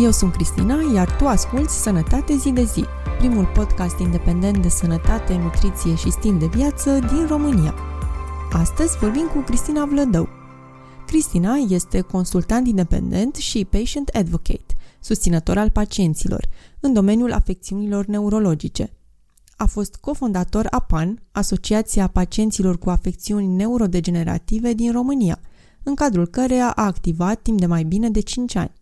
Eu sunt Cristina, iar tu asculți Sănătate zi de zi, primul podcast independent de sănătate, nutriție și stil de viață din România. Astăzi vorbim cu Cristina Vlădău. Cristina este consultant independent și patient advocate, susținător al pacienților, în domeniul afecțiunilor neurologice. A fost cofondator APAN, Asociația Pacienților cu Afecțiuni Neurodegenerative din România, în cadrul căreia a activat timp de mai bine de 5 ani.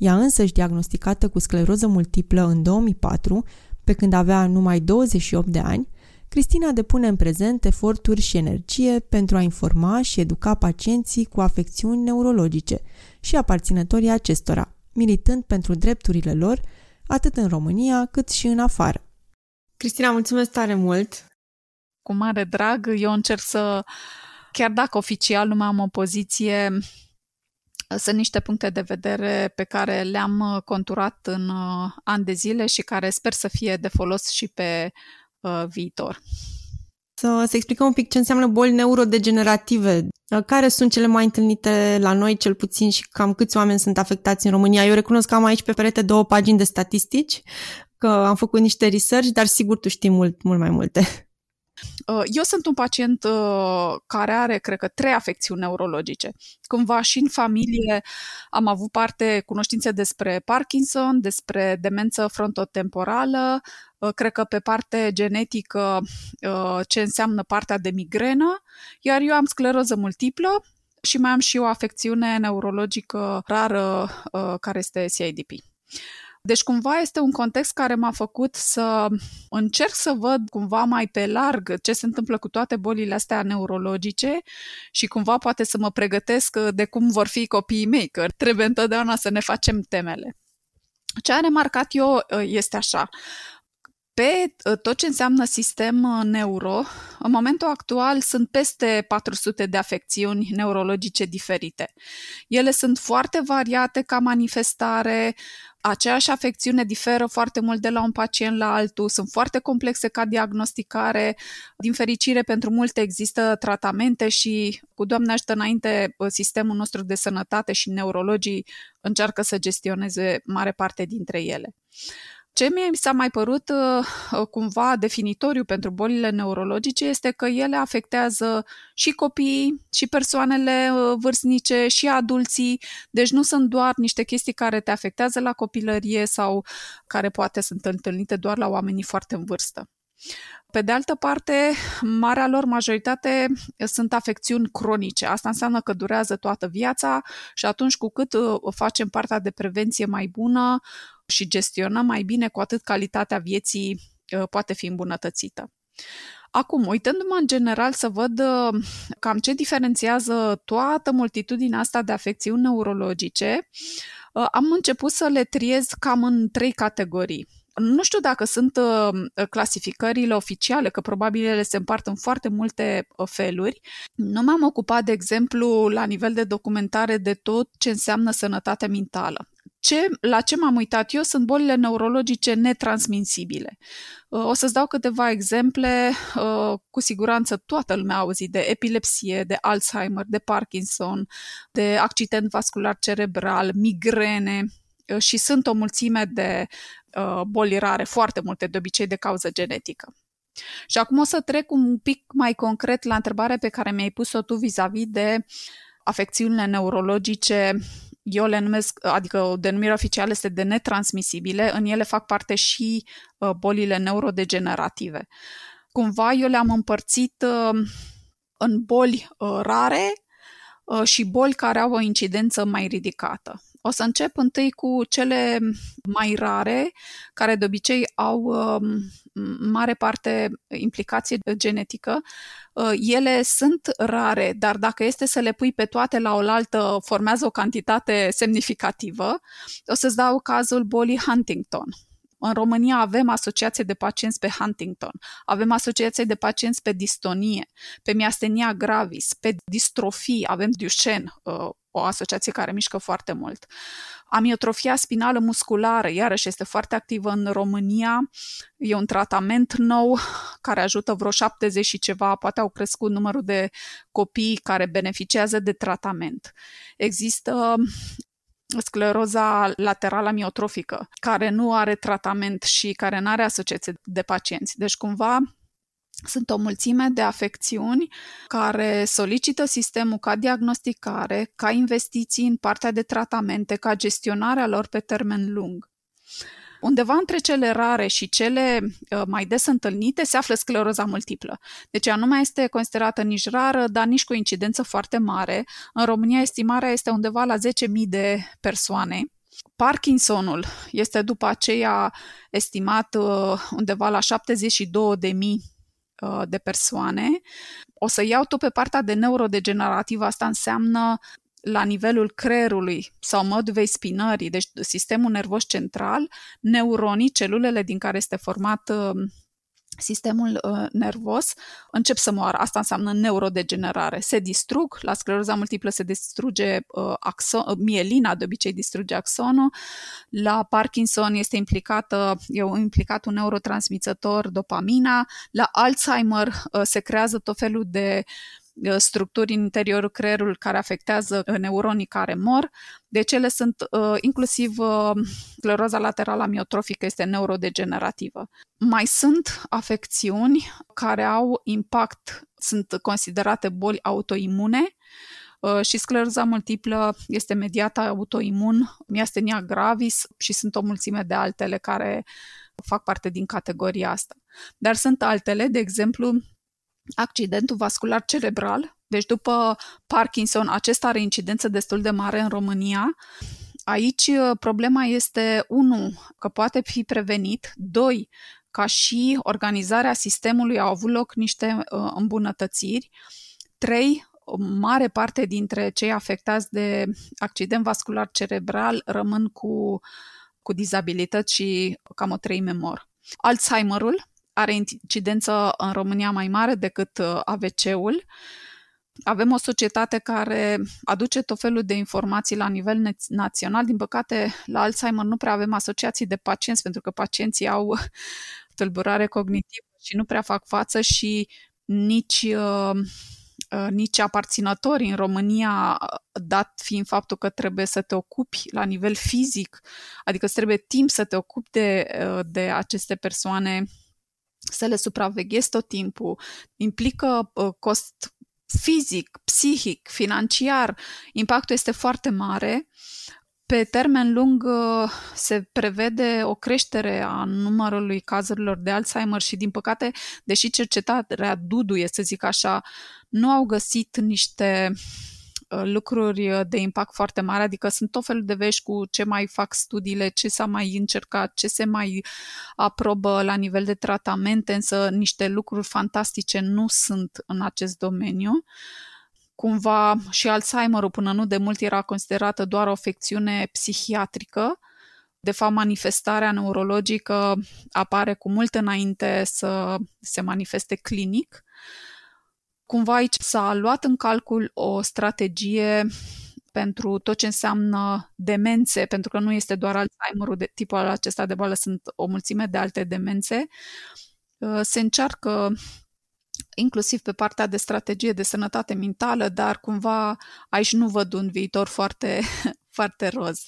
Ea însăși diagnosticată cu scleroză multiplă în 2004, pe când avea numai 28 de ani, Cristina depune în prezent eforturi și energie pentru a informa și educa pacienții cu afecțiuni neurologice și aparținătorii acestora, militând pentru drepturile lor atât în România cât și în afară. Cristina, mulțumesc tare mult! Cu mare drag, eu încerc să, chiar dacă oficial nu mai am o poziție, sunt niște puncte de vedere pe care le-am conturat în ani de zile și care sper să fie de folos și pe uh, viitor. Să, să explicăm un pic ce înseamnă boli neurodegenerative. Care sunt cele mai întâlnite la noi, cel puțin, și cam câți oameni sunt afectați în România? Eu recunosc că am aici pe perete două pagini de statistici, că am făcut niște research, dar sigur tu știi mult, mult mai multe. Uh, eu sunt un pacient uh, care are, cred că, trei afecțiuni neurologice. Cumva și în familie am avut parte cunoștințe despre Parkinson, despre demență frontotemporală, uh, cred că pe parte genetică ce înseamnă partea de migrenă, iar eu am scleroză multiplă și mai am și o afecțiune neurologică rară care este CIDP. Deci cumva este un context care m-a făcut să încerc să văd cumva mai pe larg ce se întâmplă cu toate bolile astea neurologice și cumva poate să mă pregătesc de cum vor fi copiii mei, că trebuie întotdeauna să ne facem temele. Ce am remarcat eu ă, este așa, pe ă, tot ce înseamnă sistem ă, neuro, în momentul actual sunt peste 400 de afecțiuni neurologice diferite. Ele sunt foarte variate ca manifestare, aceeași afecțiune diferă foarte mult de la un pacient la altul, sunt foarte complexe ca diagnosticare. Din fericire, pentru multe există tratamente și, cu Doamne ajută înainte, sistemul nostru de sănătate și neurologii încearcă să gestioneze mare parte dintre ele. Ce mi s-a mai părut uh, cumva definitoriu pentru bolile neurologice este că ele afectează și copiii, și persoanele uh, vârstnice, și adulții, deci nu sunt doar niște chestii care te afectează la copilărie sau care poate sunt întâlnite doar la oamenii foarte în vârstă. Pe de altă parte, marea lor majoritate sunt afecțiuni cronice. Asta înseamnă că durează toată viața și atunci cu cât uh, facem partea de prevenție mai bună și gestionăm mai bine, cu atât calitatea vieții uh, poate fi îmbunătățită. Acum, uitându-mă în general să văd uh, cam ce diferențiază toată multitudinea asta de afecțiuni neurologice, am început să le triez cam în trei categorii. Nu știu dacă sunt uh, clasificările oficiale, că probabil ele se împart în foarte multe uh, feluri. Nu m-am ocupat, de exemplu, la nivel de documentare de tot ce înseamnă sănătate mentală. Ce, la ce m-am uitat eu sunt bolile neurologice netransmisibile. Uh, o să-ți dau câteva exemple. Cu siguranță toată lumea a auzit de epilepsie, de Alzheimer, de Parkinson, de accident vascular cerebral, migrene, și sunt o mulțime de uh, boli rare, foarte multe, de obicei de cauză genetică. Și acum o să trec un pic mai concret la întrebarea pe care mi-ai pus-o tu vis-a-vis de afecțiunile neurologice eu le numesc, adică o denumire oficială este de netransmisibile, în ele fac parte și uh, bolile neurodegenerative. Cumva eu le-am împărțit uh, în boli uh, rare uh, și boli care au o incidență mai ridicată. O să încep întâi cu cele mai rare, care de obicei au um, mare parte implicație genetică. Uh, ele sunt rare, dar dacă este să le pui pe toate la oaltă, formează o cantitate semnificativă. O să-ți dau cazul bolii Huntington. În România avem asociație de pacienți pe Huntington, avem asociație de pacienți pe distonie, pe miastenia gravis, pe distrofii, avem Duchenne, uh, o asociație care mișcă foarte mult. Amiotrofia spinală musculară, iarăși este foarte activă în România, e un tratament nou care ajută vreo 70 și ceva, poate au crescut numărul de copii care beneficiază de tratament. Există scleroza laterală amiotrofică, care nu are tratament și care nu are asociație de pacienți. Deci, cumva, sunt o mulțime de afecțiuni care solicită sistemul ca diagnosticare, ca investiții în partea de tratamente, ca gestionarea lor pe termen lung. Undeva între cele rare și cele uh, mai des întâlnite se află scleroza multiplă. Deci ea nu mai este considerată nici rară, dar nici cu incidență foarte mare. În România estimarea este undeva la 10.000 de persoane. Parkinsonul este după aceea estimat uh, undeva la 72.000 uh, de persoane. O să iau tot pe partea de neurodegenerativă, asta înseamnă la nivelul creierului sau moduvei spinării, deci sistemul nervos central, neuronii, celulele din care este format uh, sistemul uh, nervos încep să moară. Asta înseamnă neurodegenerare. Se distrug, la scleroza multiplă se distruge uh, axon, uh, mielina, de obicei distruge axonul. La Parkinson este implicată, e implicat un neurotransmițător, dopamina. La Alzheimer uh, se creează tot felul de Uh, structuri în interiorul creierului care afectează uh, neuronii care mor. Deci ele sunt uh, inclusiv scleroza laterală amiotrofică este neurodegenerativă. Mai sunt afecțiuni care au impact, sunt considerate boli autoimune, și scleroza multiplă este mediată autoimun, miastenia gravis și sunt o mulțime de altele care fac parte din categoria asta. Dar sunt altele, de exemplu, accidentul vascular cerebral. Deci după Parkinson, acesta are incidență destul de mare în România. Aici uh, problema este, unu, că poate fi prevenit, doi, ca și organizarea sistemului au avut loc niște uh, îmbunătățiri, trei, o mare parte dintre cei afectați de accident vascular cerebral rămân cu, cu dizabilități și cam o treime mor. Alzheimerul, are incidență în România mai mare decât uh, AVC-ul. Avem o societate care aduce tot felul de informații la nivel național. Din păcate, la Alzheimer nu prea avem asociații de pacienți, pentru că pacienții au tulburare cognitivă și nu prea fac față și nici, uh, uh, nici aparținătorii în România, dat fiind faptul că trebuie să te ocupi la nivel fizic, adică îți trebuie timp să te ocupi de, de aceste persoane să le supraveghezi tot timpul, implică uh, cost fizic, psihic, financiar, impactul este foarte mare. Pe termen lung uh, se prevede o creștere a numărului cazurilor de Alzheimer și, din păcate, deși cercetarea duduie, să zic așa, nu au găsit niște Uh, lucruri uh, de impact foarte mare, adică sunt tot felul de vești cu ce mai fac studiile, ce s-a mai încercat, ce se mai aprobă la nivel de tratamente, însă niște lucruri fantastice nu sunt în acest domeniu. Cumva și Alzheimerul până nu de mult era considerată doar o afecțiune psihiatrică, de fapt, manifestarea neurologică apare cu mult înainte să se manifeste clinic cumva aici s-a luat în calcul o strategie pentru tot ce înseamnă demențe, pentru că nu este doar Alzheimerul de tipul acesta de boală, sunt o mulțime de alte demențe. Uh, se încearcă inclusiv pe partea de strategie de sănătate mentală, dar cumva aici nu văd un viitor foarte, foarte roz.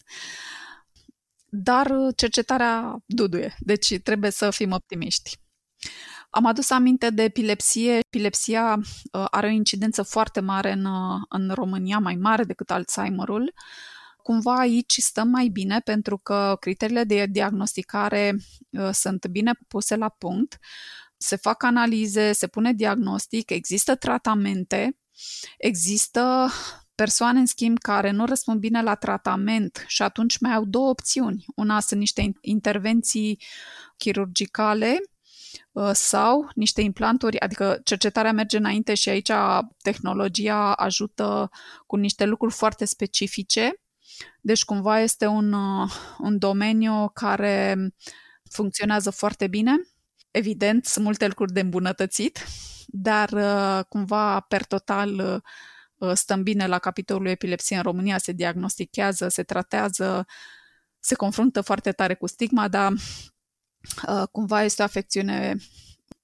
Dar cercetarea duduie, deci trebuie să fim optimiști. Am adus aminte de epilepsie. Epilepsia uh, are o incidență foarte mare în, uh, în România, mai mare decât Alzheimerul. Cumva aici stăm mai bine pentru că criteriile de diagnosticare uh, sunt bine puse la punct. Se fac analize, se pune diagnostic, există tratamente, există persoane, în schimb, care nu răspund bine la tratament și atunci mai au două opțiuni. Una sunt niște intervenții chirurgicale Uh, sau niște implanturi, adică cercetarea merge înainte și aici tehnologia ajută cu niște lucruri foarte specifice. Deci cumva este un, uh, un domeniu care funcționează foarte bine. Evident, sunt multe lucruri de îmbunătățit, dar uh, cumva per total stăm bine la capitolul epilepsie în România, se diagnostichează, se tratează, se confruntă foarte tare cu stigma, dar Uh, cumva este o afecțiune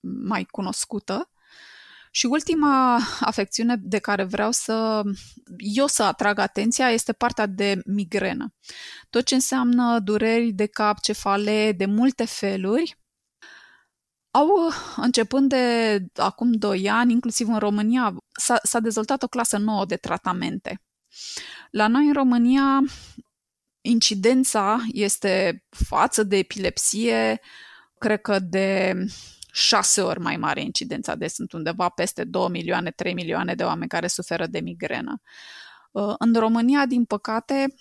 mai cunoscută Și ultima afecțiune de care vreau să eu să atrag atenția este partea de migrenă. Tot ce înseamnă dureri de cap, cefale, de multe feluri, au, începând de acum 2 ani, inclusiv în România, s-a, s-a dezvoltat o clasă nouă de tratamente. La noi în România, incidența este față de epilepsie, cred că de șase ori mai mare incidența, deci sunt undeva peste 2 milioane, 3 milioane de oameni care suferă de migrenă. Uh, în România, din păcate,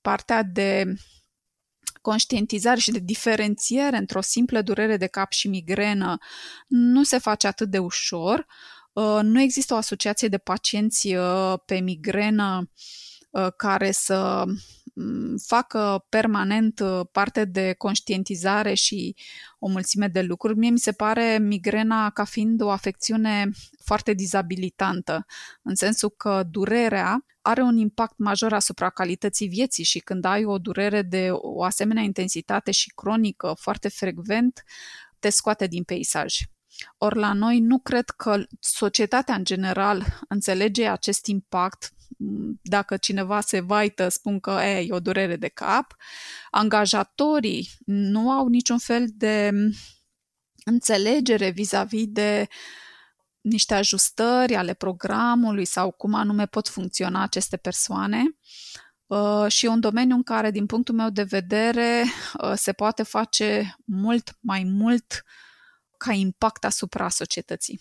partea de conștientizare și de diferențiere între o simplă durere de cap și migrenă nu se face atât de ușor. Uh, nu există o asociație de pacienți uh, pe migrenă care să Mm, facă permanent uh, parte de conștientizare și o mulțime de lucruri. Mie mi se pare migrena ca fiind o afecțiune foarte dizabilitantă, în sensul că durerea are un impact major asupra calității vieții și când ai o durere de o asemenea intensitate și cronică foarte frecvent, te scoate din peisaj. Ori la noi nu cred că societatea în general înțelege acest impact dacă cineva se vaită, spun că e, e o durere de cap. Angajatorii nu au niciun fel de înțelegere vis-a-vis de niște ajustări ale programului sau cum anume pot funcționa aceste persoane. Uh, și e un domeniu în care, din punctul meu de vedere, uh, se poate face mult mai mult ca impact asupra societății.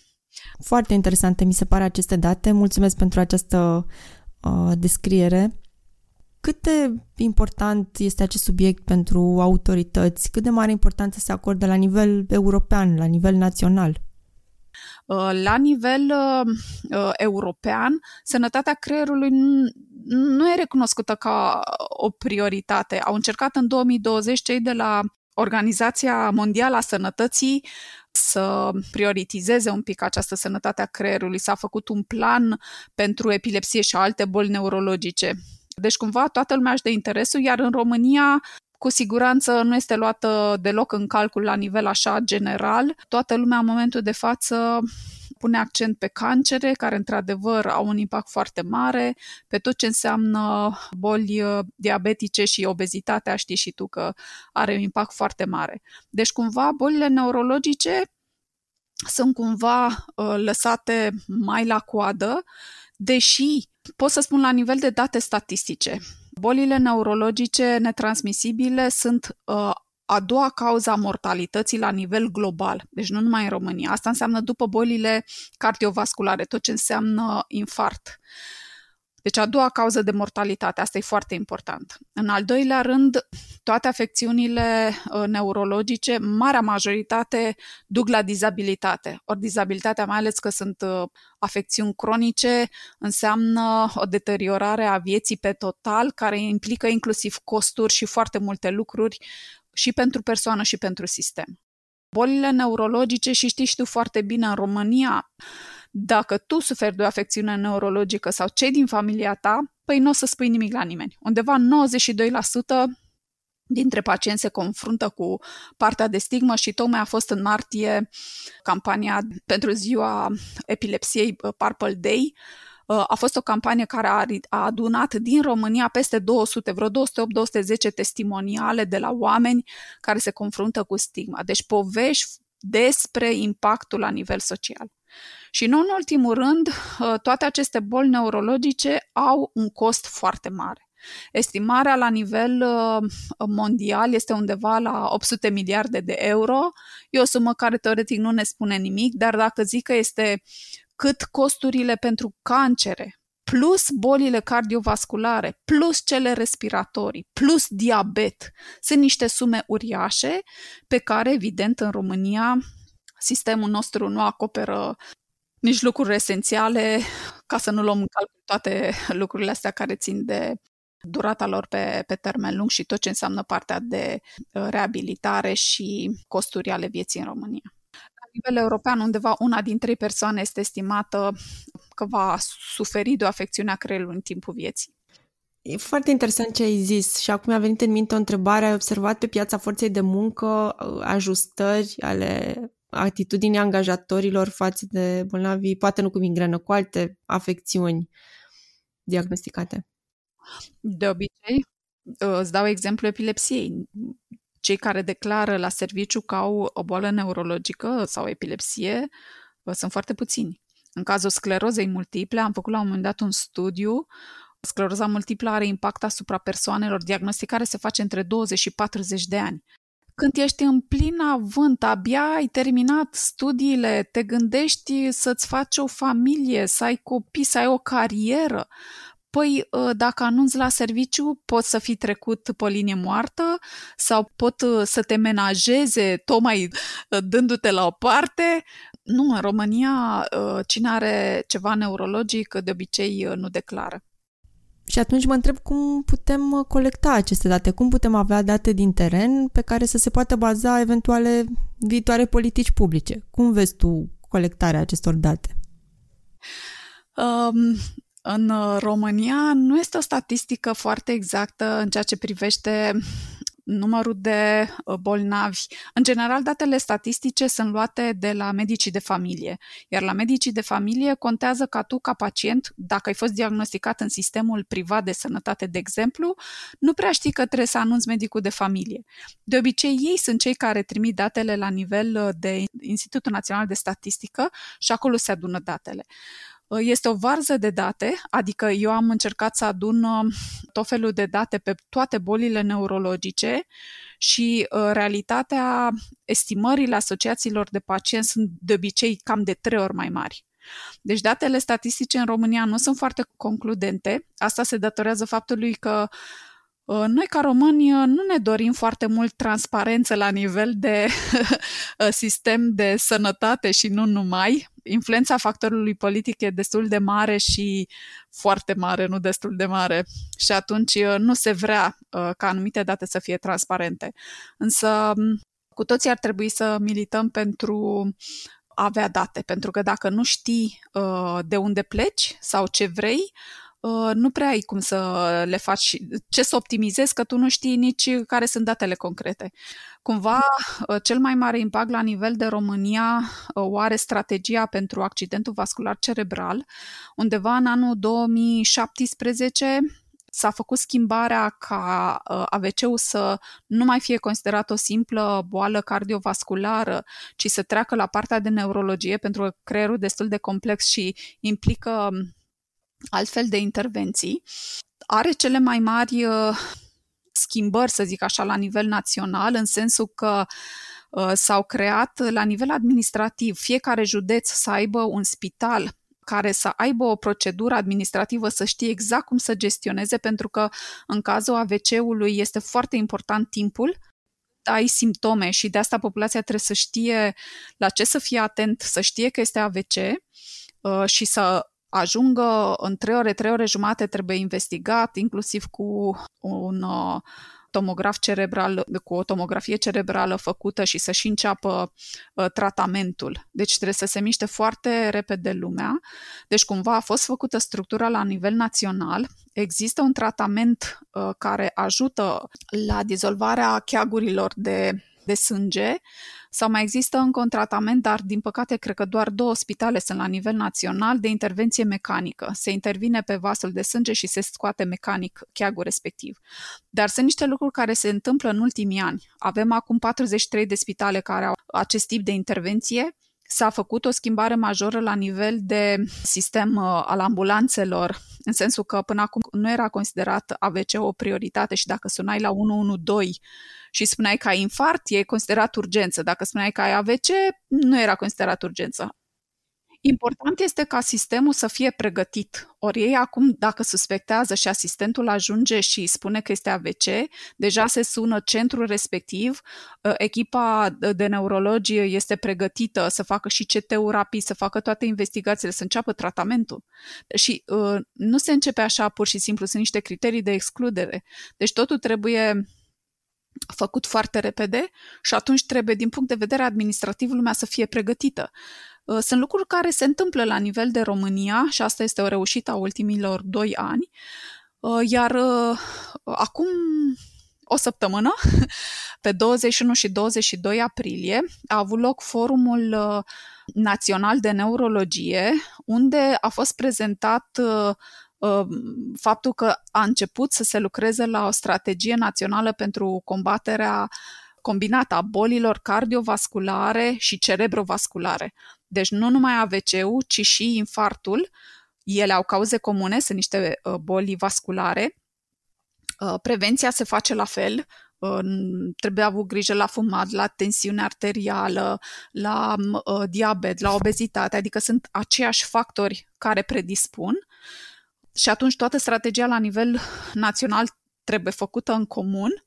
Foarte interesante mi se pare aceste date. Mulțumesc pentru această uh, descriere. Cât de important este acest subiect pentru autorități? Cât de mare importanță se acordă la nivel european, la nivel național? Uh, la nivel uh, uh, european, sănătatea creierului nu e recunoscută ca o prioritate. Au încercat în 2020 cei de la Organizația Mondială a Sănătății să prioritizeze un pic această sănătate a creierului. S-a făcut un plan pentru epilepsie și alte boli neurologice. Deci, cumva, toată lumea își de interesul, iar în România cu siguranță nu este luată deloc în calcul la nivel așa general. Toată lumea în momentul de față pune accent pe cancere, care într-adevăr au un impact foarte mare, pe tot ce înseamnă boli uh, diabetice și obezitatea, știi și tu că are un impact foarte mare. Deci cumva bolile neurologice sunt cumva uh, lăsate mai la coadă, deși pot să spun la nivel de date statistice. Bolile neurologice netransmisibile sunt uh, a doua cauza mortalității la nivel global, deci nu numai în România. Asta înseamnă după bolile cardiovasculare, tot ce înseamnă infart. Deci a doua cauză de mortalitate, asta e foarte important. În al doilea rând, toate afecțiunile uh, neurologice, marea majoritate, duc la dizabilitate. Ori dizabilitatea, mai ales că sunt uh, afecțiuni cronice, înseamnă o deteriorare a vieții pe total, care implică inclusiv costuri și foarte multe lucruri și pentru persoană și pentru sistem. Bolile neurologice și știi și tu foarte bine în România, dacă tu suferi de o afecțiune neurologică sau cei din familia ta, păi nu o să spui nimic la nimeni. Undeva 92% dintre pacienți se confruntă cu partea de stigmă și tocmai a fost în martie campania pentru ziua epilepsiei uh, Purple Day, uh, a fost o campanie care a adunat din România peste 200, vreo 208-210 testimoniale de la oameni care se confruntă cu stigma. Deci povești despre impactul la nivel social. Și nu în ultimul rând, uh, toate aceste boli neurologice au un cost foarte mare. Estimarea la nivel uh, mondial este undeva la 800 miliarde de euro. E o sumă care teoretic nu ne spune nimic, dar dacă zic că este cât costurile pentru cancere, plus bolile cardiovasculare, plus cele respiratorii, plus diabet, sunt niște sume uriașe pe care, evident, în România sistemul nostru nu acoperă nici lucruri esențiale, ca să nu luăm în calcul toate lucrurile astea care țin de durata lor pe, pe termen lung și tot ce înseamnă partea de uh, reabilitare și costuri ale vieții în România. La nivel european, undeva una din trei persoane este estimată că va suferi de o afecțiune a creierului în timpul vieții. E foarte interesant ce ai zis și acum mi-a venit în minte o întrebare. Ai observat pe piața forței de muncă uh, ajustări ale atitudinii angajatorilor față de bolnavi, poate nu cu migrenă, cu alte afecțiuni diagnosticate? De obicei, îți dau exemplu epilepsiei. Cei care declară la serviciu că au o boală neurologică sau epilepsie sunt foarte puțini. În cazul sclerozei multiple, am făcut la un moment dat un studiu Scleroza multiplă are impact asupra persoanelor. Diagnosticare se face între 20 și 40 de ani. Când ești în plin avânt, abia ai terminat studiile, te gândești să-ți faci o familie, să ai copii, să ai o carieră, Păi, ă, dacă anunți la serviciu, poți să fii trecut pe linie moartă sau pot ă, să te menajeze tocmai ă, dându-te la o parte. Nu, în România, cine are ceva neurologic, de obicei nu declară. Și atunci mă întreb cum putem uh, colecta aceste date, cum putem avea date din teren pe care să se poată baza eventuale viitoare politici publice. Cum vezi tu colectarea acestor date? Um, în România nu este o statistică foarte exactă în ceea ce privește numărul de uh, bolnavi. În general, datele statistice sunt luate de la medicii de familie, iar la medicii de familie contează ca tu, ca pacient, dacă ai fost diagnosticat în sistemul privat de sănătate, de exemplu, nu prea știi că trebuie să anunți medicul de familie. De obicei, ei sunt cei care trimit datele la nivel uh, de Institutul Național de Statistică și acolo se adună datele. Uh, este o varză de date, adică eu am încercat să adun uh, tot felul de date pe toate bolile neurologice și uh, realitatea, estimările asociațiilor de pacienți sunt de obicei cam de trei ori mai mari. Deci datele statistice în România nu sunt foarte concludente. Asta se datorează faptului că noi, ca români, nu ne dorim foarte mult transparență la nivel de sistem de sănătate și nu numai influența factorului politic e destul de mare și foarte mare, nu destul de mare. Și atunci uh, nu se vrea uh, ca anumite date să fie transparente. Însă cu toții ar trebui să milităm pentru a avea date, pentru că dacă nu știi uh, de unde pleci sau ce vrei, Uh, nu prea ai cum să le faci, ce să optimizezi, că tu nu știi nici care sunt datele concrete. Cumva, uh, cel mai mare impact la nivel de România uh, o are strategia pentru accidentul vascular cerebral. Undeva în anul 2017 s-a făcut schimbarea ca AVC-ul să nu mai fie considerat o simplă boală cardiovasculară, ci să treacă la partea de neurologie, pentru că creierul destul de complex și implică altfel de intervenții, are cele mai mari uh, schimbări, să zic așa, la nivel național, în sensul că uh, s-au creat la nivel administrativ fiecare județ să aibă un spital care să aibă o procedură administrativă, să știe exact cum să gestioneze, pentru că în cazul AVC-ului este foarte important timpul. Ai simptome și de asta populația trebuie să știe la ce să fie atent, să știe că este AVC uh, și să ajungă în 3 ore, 3 ore jumate trebuie investigat, inclusiv cu un uh, tomograf cerebral, cu o tomografie cerebrală făcută și să și înceapă uh, tratamentul. Deci trebuie să se miște foarte repede lumea. Deci cumva a fost făcută structura la nivel național. Există un tratament uh, care ajută la dizolvarea cheagurilor de de sânge sau mai există încă un tratament, dar din păcate cred că doar două spitale sunt la nivel național de intervenție mecanică. Se intervine pe vasul de sânge și se scoate mecanic cheagul respectiv. Dar sunt niște lucruri care se întâmplă în ultimii ani. Avem acum 43 de spitale care au acest tip de intervenție s-a făcut o schimbare majoră la nivel de sistem uh, al ambulanțelor, în sensul că până acum nu era considerat AVC o prioritate și dacă sunai la 112 și spuneai că ai infart, e considerat urgență. Dacă spuneai că ai AVC, nu era considerat urgență. Important este ca sistemul să fie pregătit. Ori ei acum, dacă suspectează și asistentul ajunge și spune că este AVC, deja se sună centrul respectiv, ă, echipa de neurologie este pregătită să facă și CT-ul rapid, să facă toate investigațiile, să înceapă tratamentul. Și uh, nu se începe așa pur și simplu, sunt niște criterii de excludere. Deci totul trebuie făcut foarte repede și atunci trebuie, din punct de vedere administrativ, lumea să fie pregătită. Uh, sunt lucruri care se întâmplă la nivel de România și asta este o reușită a ultimilor doi ani. Uh, iar uh, acum o săptămână, pe 21 și 22 aprilie, a avut loc forumul uh, național de neurologie, unde a fost prezentat uh, uh, faptul că a început să se lucreze la o strategie națională pentru combaterea combinată a bolilor cardiovasculare și cerebrovasculare. Deci nu numai AVC-ul, ci și infartul. Ele au cauze comune, sunt niște boli vasculare Uh, prevenția se face la fel, uh, trebuie avut grijă la fumat, la tensiune arterială, la uh, diabet, la obezitate, adică sunt aceiași factori care predispun și atunci toată strategia la nivel național trebuie făcută în comun.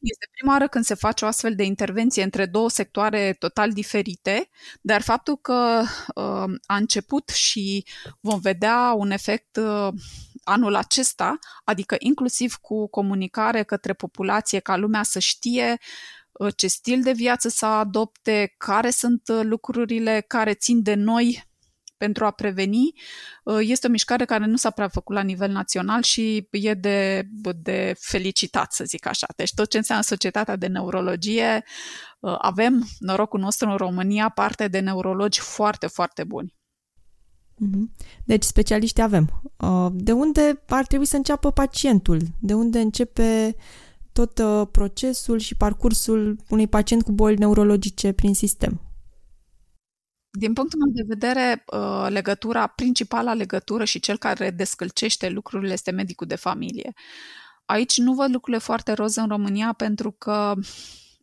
Este prima oară când se face o astfel de intervenție între două sectoare total diferite, dar faptul că uh, a început și vom vedea un efect uh, anul acesta, adică inclusiv cu comunicare către populație, ca lumea să știe uh, ce stil de viață să adopte, care sunt uh, lucrurile care țin de noi pentru a preveni. Uh, este o mișcare care nu s-a prea făcut la nivel național și e de, de felicitat, să zic așa. Deci tot ce înseamnă societatea de neurologie, avem norocul nostru în România parte de neurologi foarte, foarte buni. Mhm. Deci specialiști avem. Uh, de unde ar trebui să înceapă pacientul? De unde începe tot uh, procesul și parcursul unui pacient cu boli neurologice prin sistem? Din punctul meu de vedere, uh, legătura, principala legătură și cel care descălcește lucrurile este medicul de familie. Aici nu văd lucrurile foarte roz în România pentru că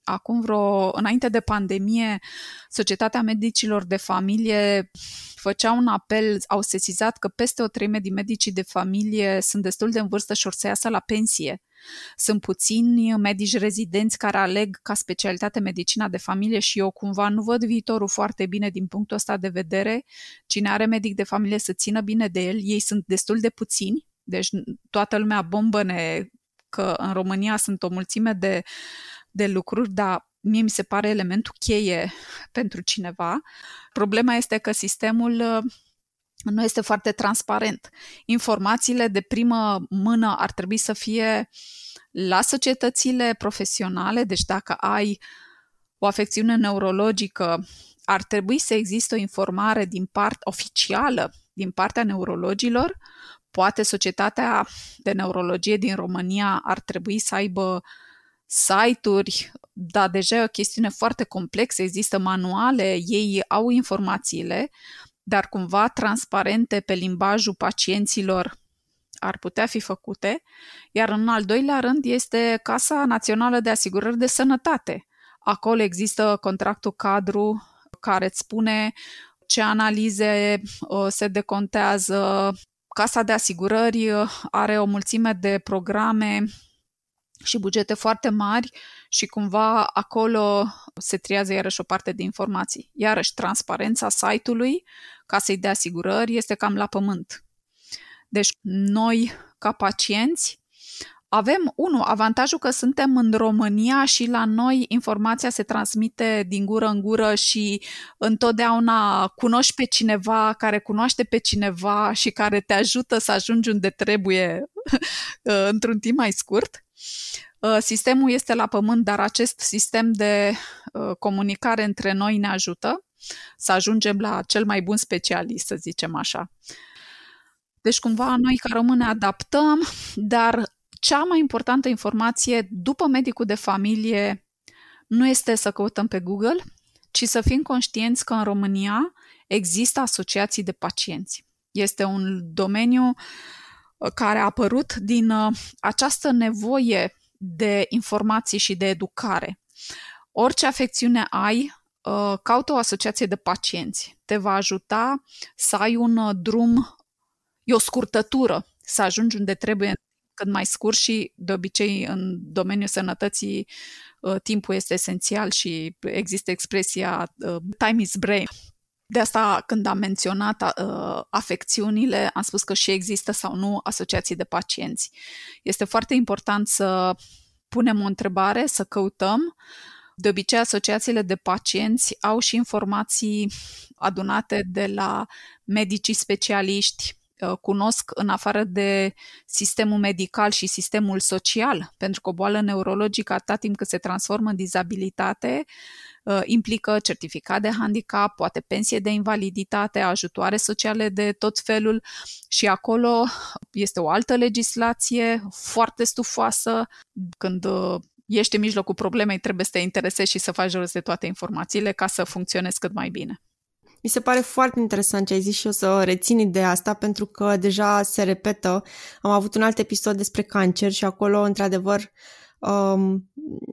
acum vreo, înainte de pandemie, Societatea Medicilor de Familie făcea un apel, au sesizat că peste o treime din medicii de familie sunt destul de în vârstă și or să iasă la pensie. Sunt puțini medici rezidenți care aleg ca specialitate medicina de familie și eu cumva nu văd viitorul foarte bine din punctul ăsta de vedere. Cine are medic de familie să țină bine de el, ei sunt destul de puțini, deci toată lumea bombăne că în România sunt o mulțime de, de lucruri, dar mie mi se pare elementul cheie pentru cineva. Problema este că sistemul uh, nu este foarte transparent. Informațiile de primă mână ar trebui să fie la societățile profesionale, deci dacă ai o afecțiune neurologică, ar trebui să existe o informare din part oficială din partea neurologilor. Poate Societatea de Neurologie din România ar trebui să aibă site-uri da, deja e o chestiune foarte complexă, există manuale, ei au informațiile, dar cumva transparente pe limbajul pacienților ar putea fi făcute, iar în al doilea rând este Casa Națională de Asigurări de Sănătate. Acolo există contractul cadru care îți spune ce analize uh, se decontează. Casa de Asigurări uh, are o mulțime de programe și bugete foarte mari și cumva acolo se triază iarăși o parte de informații. Iarăși, transparența site-ului, ca să-i dea asigurări, este cam la pământ. Deci, noi, ca pacienți, avem, unu, avantajul că suntem în România și la noi informația se transmite din gură în gură și întotdeauna cunoști pe cineva care cunoaște pe cineva și care te ajută să ajungi unde trebuie într-un timp mai scurt. Uh, sistemul este la pământ, dar acest sistem de uh, comunicare între noi ne ajută să ajungem la cel mai bun specialist, să zicem așa. Deci, cumva, noi ca români ne adaptăm, dar cea mai importantă informație după medicul de familie nu este să căutăm pe Google, ci să fim conștienți că în România există asociații de pacienți. Este un domeniu uh, care a apărut din această nevoie de informații și de educare. Orice afecțiune ai, uh, caută o asociație de pacienți. Te va ajuta să ai un uh, drum, e o scurtătură, să ajungi unde trebuie cât mai scurt și de obicei în domeniul sănătății uh, timpul este esențial și există expresia time is brain. De asta, când am menționat uh, afecțiunile, am spus că și există sau nu asociații de pacienți. Este foarte important să punem o întrebare, să căutăm. De obicei, asociațiile de pacienți au și informații adunate de la medicii specialiști, uh, cunosc în afară de sistemul medical și sistemul social, pentru că o boală neurologică, atâta timp cât se transformă în dizabilitate, uh, implică certificat de handicap, poate pensie de invaliditate, ajutoare sociale de tot felul și acolo este o altă legislație foarte stufoasă. Când uh, ești în mijlocul problemei, trebuie să te interesezi și să faci rost de toate informațiile ca să funcționezi cât mai bine. Mi se pare foarte interesant ce ai zis și o să rețin ideea asta pentru că deja se repetă. Am avut un alt episod despre cancer și acolo, într-adevăr, um,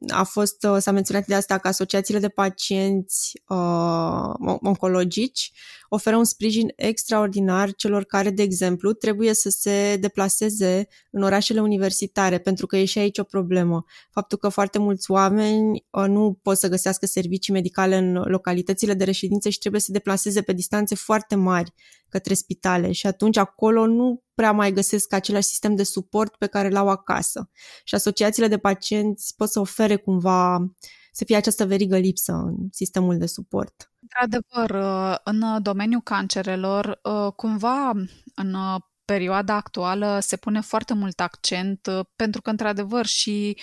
a fost, uh, s-a menționat de asta că asociațiile de pacienți uh, oncologici oferă un sprijin extraordinar celor care, de exemplu, trebuie să se deplaseze în orașele universitare, pentru că e și aici o problemă. Faptul că foarte mulți oameni uh, nu pot să găsească servicii medicale în localitățile de reședință și trebuie să se deplaseze pe distanțe foarte mari către spitale și atunci acolo nu prea mai găsesc același sistem de suport pe care l-au acasă. Și asociațiile de pacienți pot să ofere cumva să fie această verigă lipsă în sistemul de suport. Într-adevăr, în domeniul cancerelor, cumva în perioada actuală se pune foarte mult accent pentru că, într-adevăr, și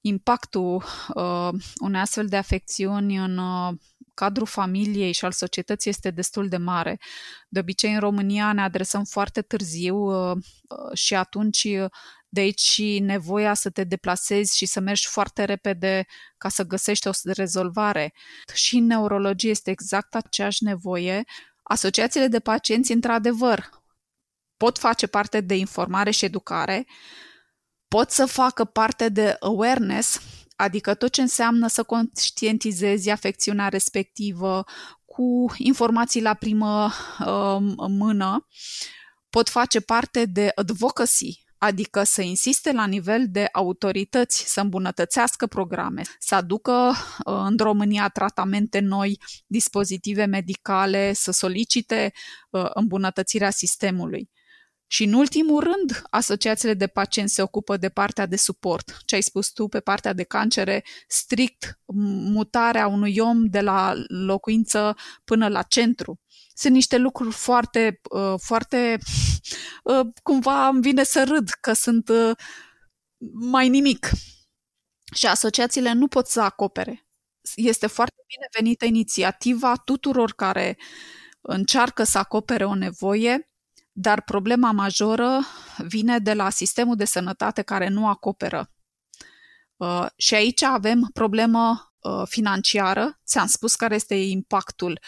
impactul unei astfel de afecțiuni în cadrul familiei și al societății este destul de mare. De obicei, în România ne adresăm foarte târziu uh, uh, și atunci uh, de aici și nevoia să te deplasezi și să mergi foarte repede ca să găsești o rezolvare. Și în neurologie este exact aceeași nevoie. Asociațiile de pacienți, într-adevăr, pot face parte de informare și educare, pot să facă parte de awareness, adică tot ce înseamnă să conștientizezi afecțiunea respectivă cu informații la primă uh, mână, pot face parte de advocacy, adică să insiste la nivel de autorități să îmbunătățească programe, să aducă uh, în România tratamente noi, dispozitive medicale, să solicite uh, îmbunătățirea sistemului. Și în ultimul rând, asociațiile de pacienți se ocupă de partea de suport. Ce ai spus tu pe partea de cancere, strict mutarea unui om de la locuință până la centru. Sunt niște lucruri foarte, uh, foarte, uh, cumva îmi vine să râd că sunt uh, mai nimic. Și asociațiile nu pot să acopere. Este foarte binevenită inițiativa tuturor care încearcă să acopere o nevoie, dar problema majoră vine de la sistemul de sănătate care nu acoperă. Uh, și aici avem problemă uh, financiară. Ți-am spus care este impactul.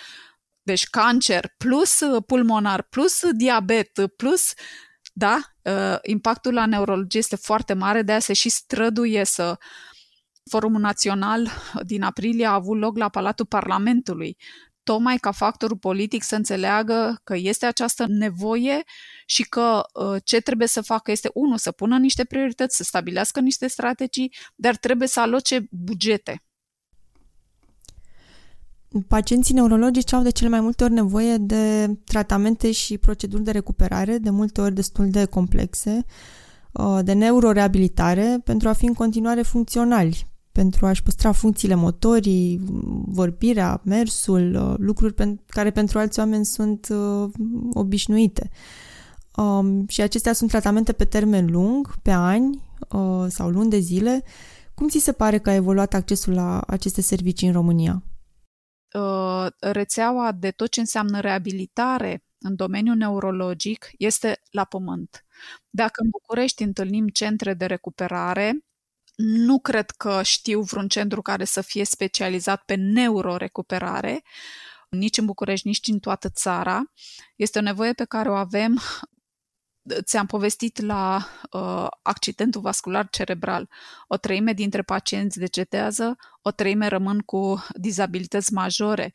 Deci cancer plus pulmonar plus diabet plus da, uh, impactul la neurologie este foarte mare, de aia se și străduie să Forumul Național din aprilie a avut loc la Palatul Parlamentului tocmai ca factorul politic să înțeleagă că este această nevoie și că uh, ce trebuie să facă este, unul, să pună niște priorități, să stabilească niște strategii, dar trebuie să aloce bugete. Pacienții neurologici au de cele mai multe ori nevoie de tratamente și proceduri de recuperare, de multe ori destul de complexe, uh, de neuroreabilitare, pentru a fi în continuare funcționali pentru a-și păstra funcțiile motorii, vorbirea, mersul, uh, lucruri pe care pentru alți oameni sunt uh, obișnuite. Um, și acestea sunt tratamente pe termen lung, pe ani uh, sau luni de zile. Cum ți se pare că a evoluat accesul la aceste servicii în România? Uh, rețeaua de tot ce înseamnă reabilitare în domeniul neurologic este la pământ. Dacă în București întâlnim centre de recuperare, nu cred că știu vreun centru care să fie specializat pe neurorecuperare, nici în București, nici în toată țara. Este o nevoie pe care o avem. Ți-am povestit la uh, accidentul vascular cerebral. O treime dintre pacienți decetează, o treime rămân cu dizabilități majore.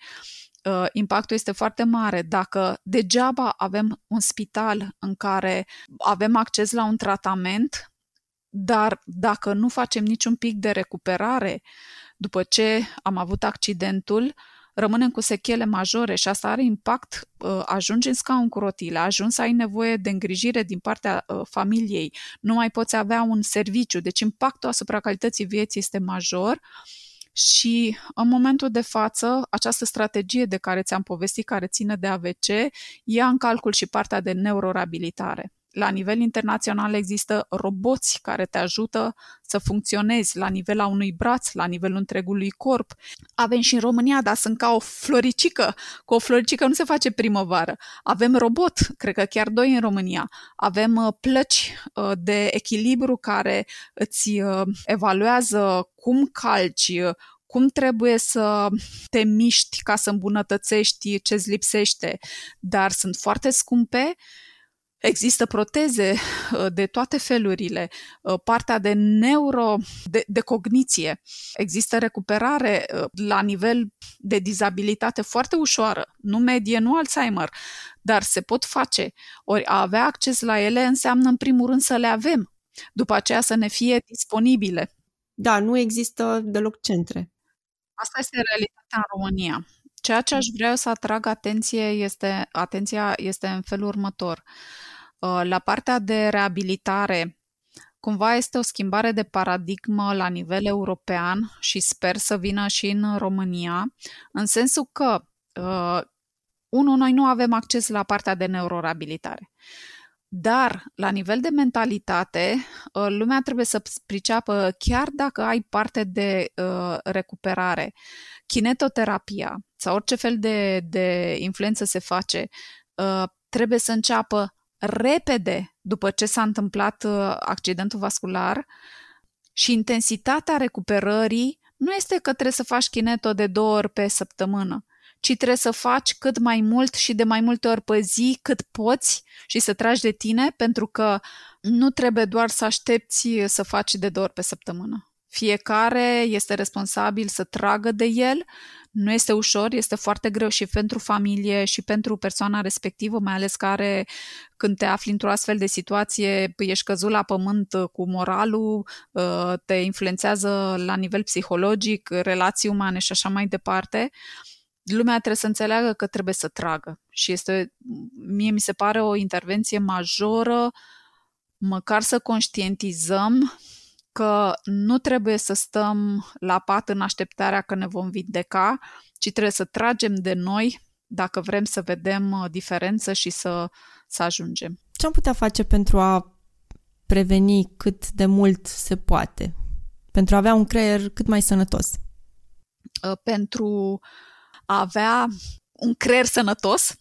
Uh, impactul este foarte mare. Dacă degeaba avem un spital în care avem acces la un tratament, dar dacă nu facem niciun pic de recuperare după ce am avut accidentul, rămânem cu sechele majore și asta are impact, uh, ajungi în scaun cu rotile, ajungi să ai nevoie de îngrijire din partea uh, familiei, nu mai poți avea un serviciu, deci impactul asupra calității vieții este major Și în momentul de față, această strategie de care ți-am povestit, care ține de AVC, ia în calcul și partea de neurorabilitare. La nivel internațional există roboți care te ajută să funcționezi la nivel a unui braț, la nivelul întregului corp. Avem și în România, dar sunt ca o floricică. Cu o floricică nu se face primăvară. Avem robot, cred că chiar doi în România. Avem uh, plăci uh, de echilibru care îți uh, evaluează cum calci, cum trebuie să te miști ca să îmbunătățești ce-ți lipsește, dar sunt foarte scumpe Există proteze uh, de toate felurile, uh, partea de neuro, de, de cogniție. Există recuperare uh, la nivel de dizabilitate foarte ușoară, nu medie, nu Alzheimer, dar se pot face. Ori a avea acces la ele înseamnă în primul rând să le avem, după aceea să ne fie disponibile. Da, nu există deloc centre. Asta este realitatea în România. Ceea ce aș vrea să atrag atenție este, atenția este în felul următor. Uh, la partea de reabilitare, cumva este o schimbare de paradigmă la nivel european și sper să vină și în România, în sensul că, uh, unul, noi nu avem acces la partea de neuroreabilitare. Dar, la nivel de mentalitate, uh, lumea trebuie să priceapă, chiar dacă ai parte de uh, recuperare, kinetoterapia sau orice fel de, de influență se face, uh, trebuie să înceapă repede după ce s-a întâmplat uh, accidentul vascular și intensitatea recuperării nu este că trebuie să faci kineto de două ori pe săptămână, ci trebuie să faci cât mai mult și de mai multe ori pe zi cât poți și să tragi de tine, pentru că nu trebuie doar să aștepți să faci de două ori pe săptămână. Fiecare este responsabil să tragă de el nu este ușor, este foarte greu și pentru familie și pentru persoana respectivă, mai ales care când te afli într-o astfel de situație, ești căzut la pământ cu moralul, uh, te influențează la nivel psihologic, relații umane și așa mai departe lumea trebuie să înțeleagă că trebuie să tragă. Și este, mie mi se pare o intervenție majoră, măcar să conștientizăm că nu trebuie să stăm la pat în așteptarea că ne vom vindeca, ci trebuie să tragem de noi dacă vrem să vedem uh, diferență și să, să ajungem. Ce am putea face pentru a preveni cât de mult se poate? Pentru a avea un creier cât mai sănătos? Uh, pentru a avea un creier sănătos,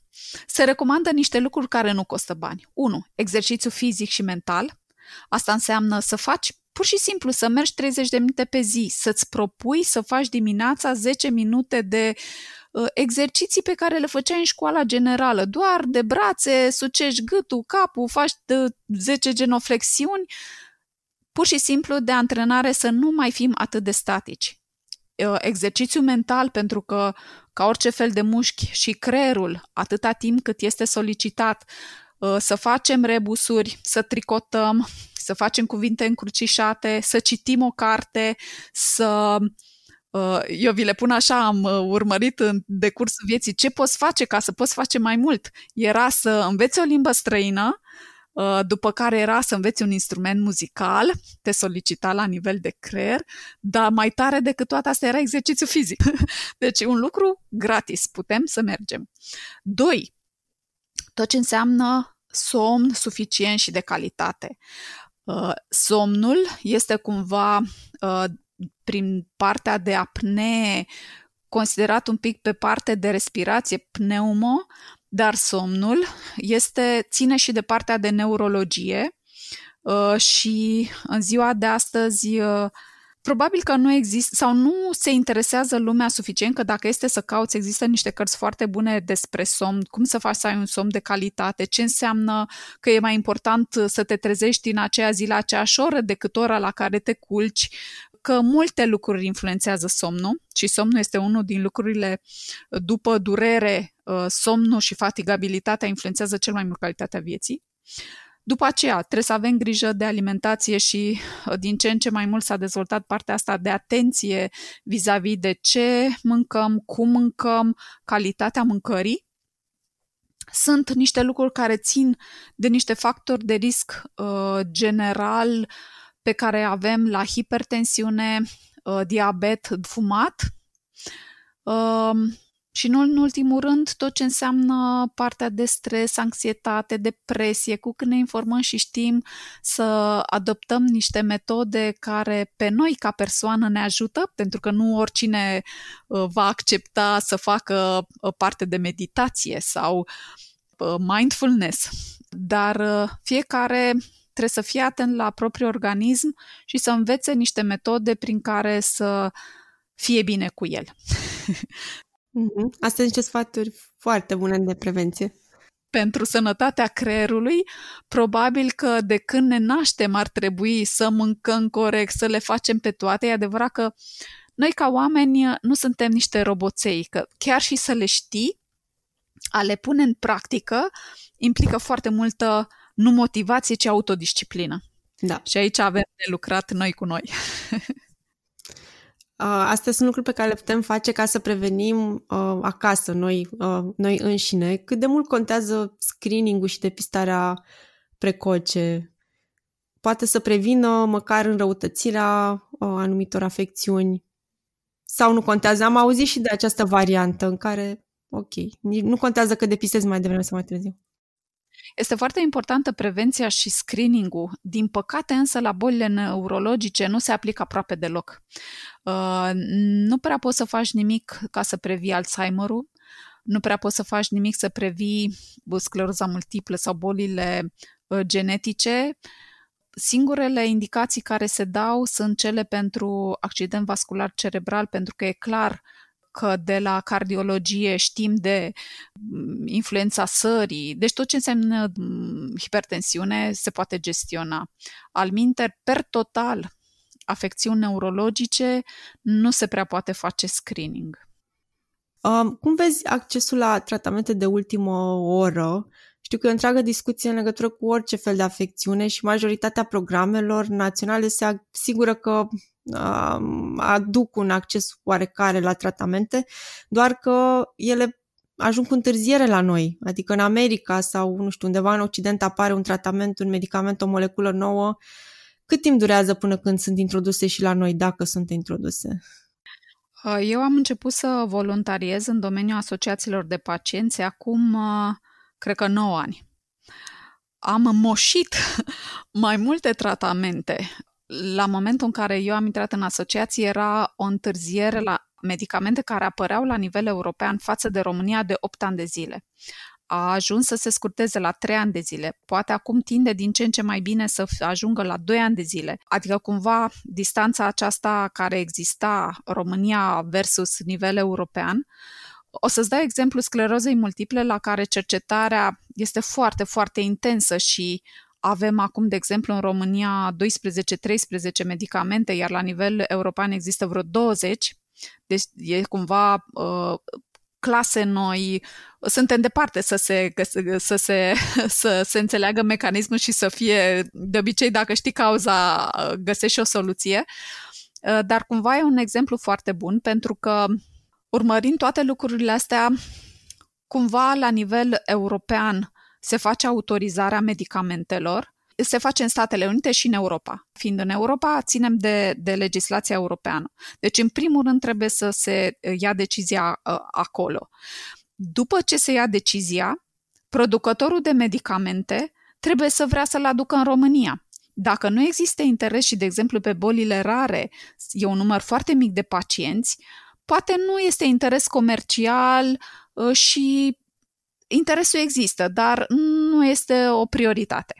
se recomandă niște lucruri care nu costă bani. 1. Exercițiu fizic și mental. Asta înseamnă să faci pur și simplu să mergi 30 de minute pe zi, să-ți propui să faci dimineața 10 minute de uh, exerciții pe care le făceai în școala generală, doar de brațe, sucești gâtul, capul, faci de 10 genoflexiuni, pur și simplu de antrenare să nu mai fim atât de statici. Uh, exercițiu mental, pentru că, ca orice fel de mușchi, și creierul, atâta timp cât este solicitat, uh, să facem rebusuri, să tricotăm, să facem cuvinte încrucișate, să citim o carte, să uh, eu vi le pun așa, am uh, urmărit în decursul vieții ce poți face ca să poți face mai mult. Era să înveți o limbă străină, uh, după care era să înveți un instrument muzical, te solicita la nivel de creier, dar mai tare decât toate astea era exercițiu fizic. Deci un lucru gratis, putem să mergem. Doi, tot ce înseamnă somn suficient și de calitate. Uh, somnul este cumva uh, prin partea de apnee considerat un pic pe parte de respirație, pneumo, dar somnul este, ține și de partea de neurologie. Uh, și în ziua de astăzi Probabil că nu există sau nu se interesează lumea suficient că dacă este să cauți, există niște cărți foarte bune despre somn, cum să faci să ai un somn de calitate, ce înseamnă că e mai important să te trezești în aceea zi la aceeași oră decât ora la care te culci, că multe lucruri influențează somnul și somnul este unul din lucrurile după durere, uh, somnul și fatigabilitatea influențează cel mai mult calitatea vieții. După aceea, trebuie să avem grijă de alimentație și uh, din ce în ce mai mult s-a dezvoltat partea asta de atenție vis-a-vis de ce mâncăm, cum mâncăm, calitatea mâncării. Sunt niște lucruri care țin de niște factori de risc uh, general pe care avem la hipertensiune, uh, diabet, fumat. Uh, și nu în ultimul rând, tot ce înseamnă partea de stres, anxietate, depresie, cu când ne informăm și știm să adoptăm niște metode care pe noi ca persoană ne ajută, pentru că nu oricine uh, va accepta să facă uh, parte de meditație sau uh, mindfulness. Dar fiecare trebuie să fie atent la propriul organism și să învețe niște metode prin care să fie bine cu el. Mm-hmm. Astea sunt niște sfaturi foarte bune de prevenție. Pentru sănătatea creierului, probabil că de când ne naștem ar trebui să mâncăm corect, să le facem pe toate. E adevărat că noi ca oameni nu suntem niște roboței, că chiar și să le știi, a le pune în practică implică foarte multă nu motivație, ci autodisciplină. Da. Și aici avem de lucrat noi cu noi. Astea sunt lucruri pe care le putem face ca să prevenim uh, acasă, noi, uh, noi înșine. Cât de mult contează screening-ul și depistarea precoce? Poate să prevină măcar înrăutățirea uh, anumitor afecțiuni? Sau nu contează? Am auzit și de această variantă în care, ok, nu contează că depistezi mai devreme sau mai târziu. Este foarte importantă prevenția și screening-ul. Din păcate însă la bolile neurologice nu se aplică aproape deloc. Uh, nu prea poți să faci nimic ca să previi Alzheimer-ul, nu prea poți să faci nimic să previi scleroza multiplă sau bolile uh, genetice. Singurele indicații care se dau sunt cele pentru accident vascular cerebral, pentru că e clar că de la cardiologie știm de mm, influența sării, deci tot ce înseamnă mm, hipertensiune se poate gestiona. Al minte, per total, afecțiuni neurologice nu se prea poate face screening. Um, cum vezi accesul la tratamente de ultimă oră? Știu că e o întreagă discuție în legătură cu orice fel de afecțiune și majoritatea programelor naționale se asigură că aduc un acces oarecare la tratamente, doar că ele ajung cu întârziere la noi. Adică în America sau, nu știu, undeva în Occident apare un tratament, un medicament, o moleculă nouă. Cât timp durează până când sunt introduse și la noi, dacă sunt introduse? Eu am început să voluntariez în domeniul asociațiilor de pacienți acum, cred că 9 ani. Am moșit mai multe tratamente la momentul în care eu am intrat în asociație era o întârziere la medicamente care apăreau la nivel european față de România de 8 ani de zile. A ajuns să se scurteze la 3 ani de zile. Poate acum tinde din ce în ce mai bine să ajungă la 2 ani de zile. Adică cumva distanța aceasta care exista România versus nivel european o să-ți dau exemplu sclerozei multiple la care cercetarea este foarte, foarte intensă și avem acum, de exemplu, în România 12-13 medicamente, iar la nivel european există vreo 20. Deci e cumva uh, clase noi, suntem departe să se, să, se, să se înțeleagă mecanismul și să fie, de obicei, dacă știi cauza, găsești și o soluție. Uh, dar cumva e un exemplu foarte bun pentru că urmărind toate lucrurile astea, cumva la nivel european se face autorizarea medicamentelor, se face în Statele Unite și în Europa. Fiind în Europa, ținem de, de legislația europeană. Deci, în primul rând, trebuie să se ia decizia uh, acolo. După ce se ia decizia, producătorul de medicamente trebuie să vrea să-l aducă în România. Dacă nu există interes și, de exemplu, pe bolile rare, e un număr foarte mic de pacienți, poate nu este interes comercial uh, și interesul există, dar nu este o prioritate.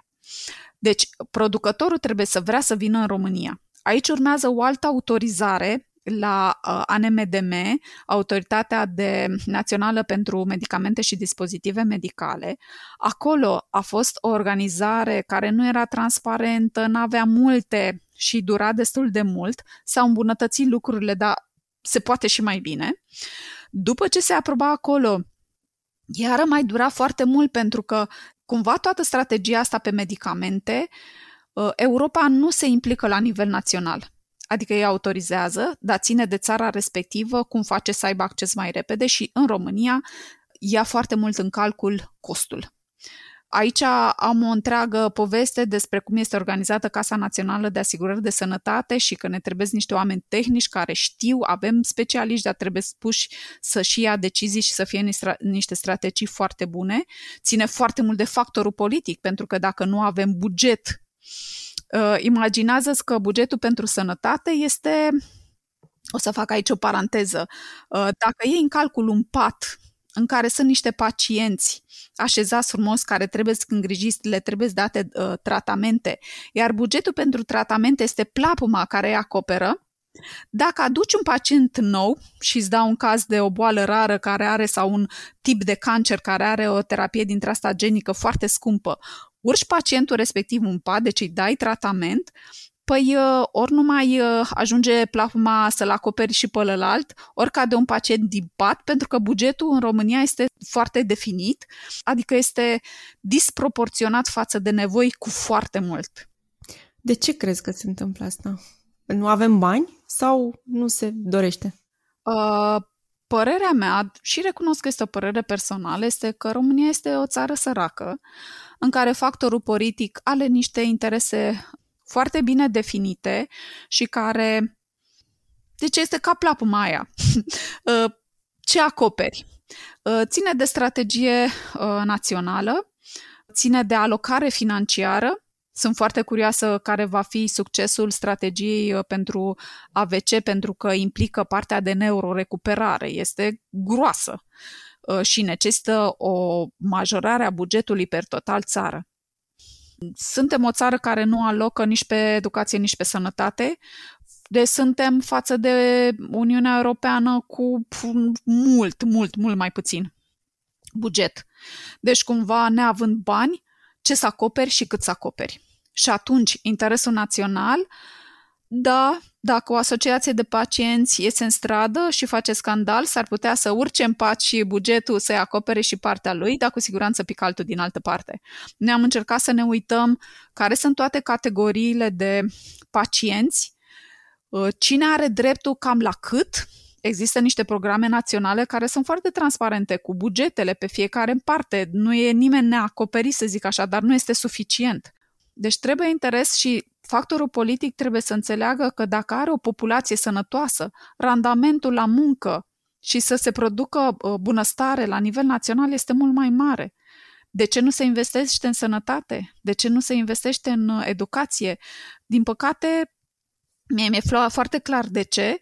Deci, producătorul trebuie să vrea să vină în România. Aici urmează o altă autorizare la uh, ANMDM, Autoritatea de Națională pentru Medicamente și Dispozitive Medicale. Acolo a fost o organizare care nu era transparentă, nu avea multe și dura destul de mult. S-au îmbunătățit lucrurile, dar se poate și mai bine. După ce se aproba acolo iar mai dura foarte mult pentru că cumva toată strategia asta pe medicamente, uh, Europa nu se implică la nivel național. Adică ei autorizează, dar ține de țara respectivă cum face să aibă acces mai repede și în România ia foarte mult în calcul costul. Aici am o întreagă poveste despre cum este organizată Casa Națională de Asigurări de Sănătate și că ne trebuie niște oameni tehnici care știu, avem specialiști, dar trebuie puși să-și ia decizii și să fie niște strategii foarte bune. Ține foarte mult de factorul politic, pentru că dacă nu avem buget, uh, imaginează-ți că bugetul pentru sănătate este o să fac aici o paranteză. Uh, dacă iei în calcul un pat în care sunt niște pacienți așezați frumos care trebuie să îngrijiți, le trebuie să date uh, tratamente, iar bugetul pentru tratamente este plapuma care îi acoperă, dacă aduci un pacient nou și îți dau un caz de o boală rară care are sau un tip de cancer care are o terapie dintre asta genică foarte scumpă, urci pacientul respectiv un pat, deci îi dai tratament, păi uh, ori nu mai uh, ajunge plafuma să-l acoperi și pe ălălalt, ori cade un pacient din pat, pentru că bugetul în România este foarte definit, adică este disproporționat față de nevoi cu foarte mult. De ce crezi că se întâmplă asta? Nu avem bani sau nu se dorește? Uh, părerea mea, și recunosc că este o părere personală, este că România este o țară săracă, în care factorul politic are niște interese foarte bine definite și care... Deci este ca plapuma aia. Uh, ce acoperi? Uh, ține de strategie uh, națională, ține de alocare financiară. Sunt foarte curioasă care va fi succesul strategiei pentru AVC, pentru că implică partea de neurorecuperare. Este groasă și necesită o majorare a bugetului per total țară. Suntem o țară care nu alocă nici pe educație, nici pe sănătate. Deci suntem față de Uniunea Europeană cu mult, mult, mult mai puțin buget. Deci cumva neavând bani, ce să acoperi și cât să acoperi. Și atunci interesul național da, dacă o asociație de pacienți iese în stradă și face scandal, s-ar putea să urce în pat și bugetul să-i acopere și partea lui, dar cu siguranță pică altul din altă parte. Noi am încercat să ne uităm care sunt toate categoriile de pacienți, uh, cine are dreptul cam la cât, Există niște programe naționale care sunt foarte transparente cu bugetele pe fiecare în parte. Nu e nimeni neacoperit, să zic așa, dar nu este suficient. Deci trebuie interes și factorul politic trebuie să înțeleagă că dacă are o populație sănătoasă, randamentul la muncă și să se producă uh, bunăstare la nivel național este mult mai mare. De ce nu se investește în sănătate? De ce nu se investește în uh, educație? Din păcate, mie mi-e foarte clar de ce,